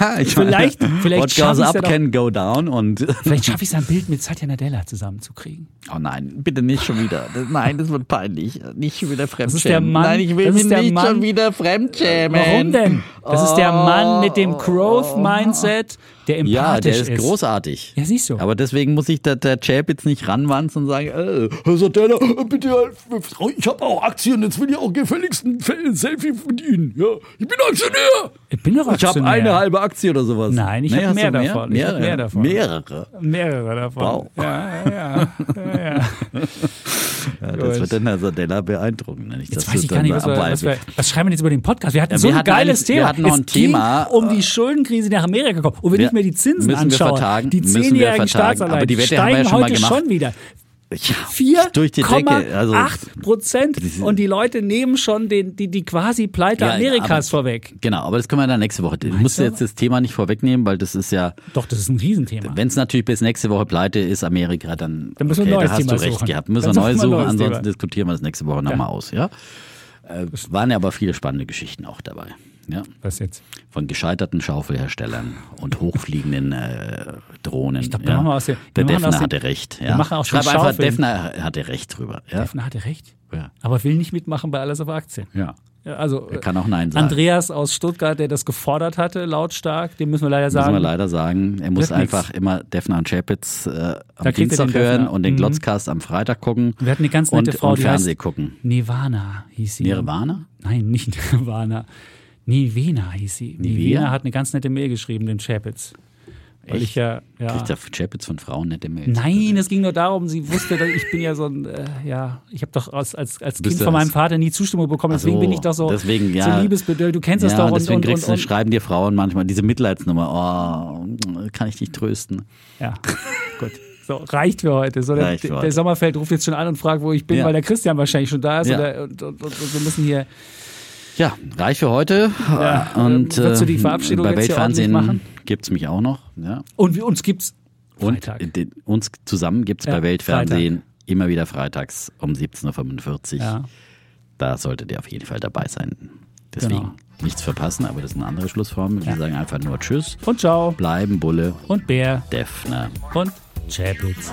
ja, ich Vielleicht- vielleicht What schaff goes ich's up ja doch- can go down und Vielleicht schaffe ich es ein Bild mit Satya Nadella zusammenzukriegen. oh nein, bitte nicht schon wieder. Nein, das wird peinlich. Nicht schon wieder Fremdschämen. ist der Mann- nein, ich will das ist mich der nicht Mann- schon wieder Fremdschämen. Warum denn? Das ist der Mann mit dem Oh. Growth-Mindset, der empathisch Ja, der ist, ist. großartig. Ja, siehst du. Aber deswegen muss sich der, der Chap jetzt nicht ranwanzen und sagen, äh, Herr Sardella, bitte, ich habe auch Aktien, jetzt will ich auch gefälligst ein Selfie mit Ihnen. Ja, ich bin Aktionär. ich bin doch Ich habe Aktionär. eine halbe Aktie oder sowas. Nein, ich Nee, hab hast mehr du davon. Ich hab Mehrere. mehr davon. Mehrere. Mehrere davon. Wow. Ja, ja, ja. ja, ja. Das wird den Herr Sardella beeindrucken. Nicht, Jetzt weiß ich gar dann nicht, was wir, was, wir, was schreiben wir jetzt über den Podcast? Wir hatten Ja, so wir ein hatten geiles eigentlich- wir Thema. hatten noch es ein Thema, ging um die Schuldenkrise, die nach Amerika kommt. Und wenn Wir- ich mir die Zinsen anschaue, die zehnjährigen. Staatsanleihen steigen heute schon wieder. Ja, 4,8 durch die Decke. Also, Prozent und die Leute nehmen schon den, die, die quasi Pleite Ja, Amerikas aber- vorweg. genau, aber das können wir dann nächste Woche. Musst du? jetzt das Thema nicht vorwegnehmen, weil das ist ja, Doch, das ist ein Riesenthema. wenn es natürlich bis nächste Woche pleite ist, Amerika, dann, Dann müssen wir okay, ein neues da hast Thema du recht suchen. gehabt. Müssen Dann wir neu suchen wir neues ansonsten Thema. diskutieren wir das nächste Woche nochmal aus. Ja? Äh, Es waren ja aber viele spannende Geschichten auch dabei. Ja? Was jetzt? Von gescheiterten Schaufelherstellern und hochfliegenden äh, Drohnen. Ich glaub, wir ja. machen aus dem- Der wir machen aus Defner hatte recht. wir Ja. machen aus den Schreib einfach, Defner hatte recht drüber. Ja. Defner hatte recht. Ja. Aber will nicht mitmachen bei Alles auf Aktien. ja. Also, Er kann auch Nein sagen. Andreas aus Stuttgart, der das gefordert hatte, lautstark, dem müssen wir leider sagen. man leider sagen. Er muss Wird nix. einfach immer Defner und Chapitz äh, am Dienstag hören Defner. und den Mhm. Glotzcast am Freitag gucken. Wir hatten eine ganz nette und, Frau, und die Fernsehen heißt gucken. Nirvana hieß sie. Nirvana? Nein, nicht Nirvana. Nivena hieß sie. Nivea? Nivena hat eine ganz nette Mail geschrieben, den Chapitz. Weil ich ja, ja. Kriegt der Chapitz von Frauen nette Mails? Nein, es ging nur darum, sie wusste, dass ich bin ja so ein, äh, ja, ich habe doch als, als, als Kind von meinem das- Vater nie Zustimmung bekommen, Ach so, deswegen bin ich doch so, deswegen, ja. so liebesbedürftig. Du kennst das ja, doch. Und, deswegen und, kriegst und, und, schreiben dir Frauen manchmal diese Mitleidsnummer. Oh, kann ich dich trösten. Ja, gut. So, reicht für heute. So, der, der. Sommerfeld ruft jetzt schon an und fragt, wo ich bin, Ja. weil der Christian wahrscheinlich schon da ist. Ja. Oder, und, und, und wir müssen hier. Ja, reicht für heute. Ja, und ähm, würdest du die äh, Verabschiedung bei Weltfernsehen machen? gibt es mich auch noch. Ja. Und wir- uns gibt's Und Freitag. den, uns zusammen gibt es Ja, bei Weltfernsehen immer wieder freitags um 17.45 Uhr. Ja. Da solltet ihr auf jeden Fall dabei sein. Deswegen Genau. nichts verpassen, aber das ist eine andere Schlussformel. Wir sagen einfach nur Tschüss, Und ciao. bleiben Bulle, Und Bär. Defner. Und Chapitz.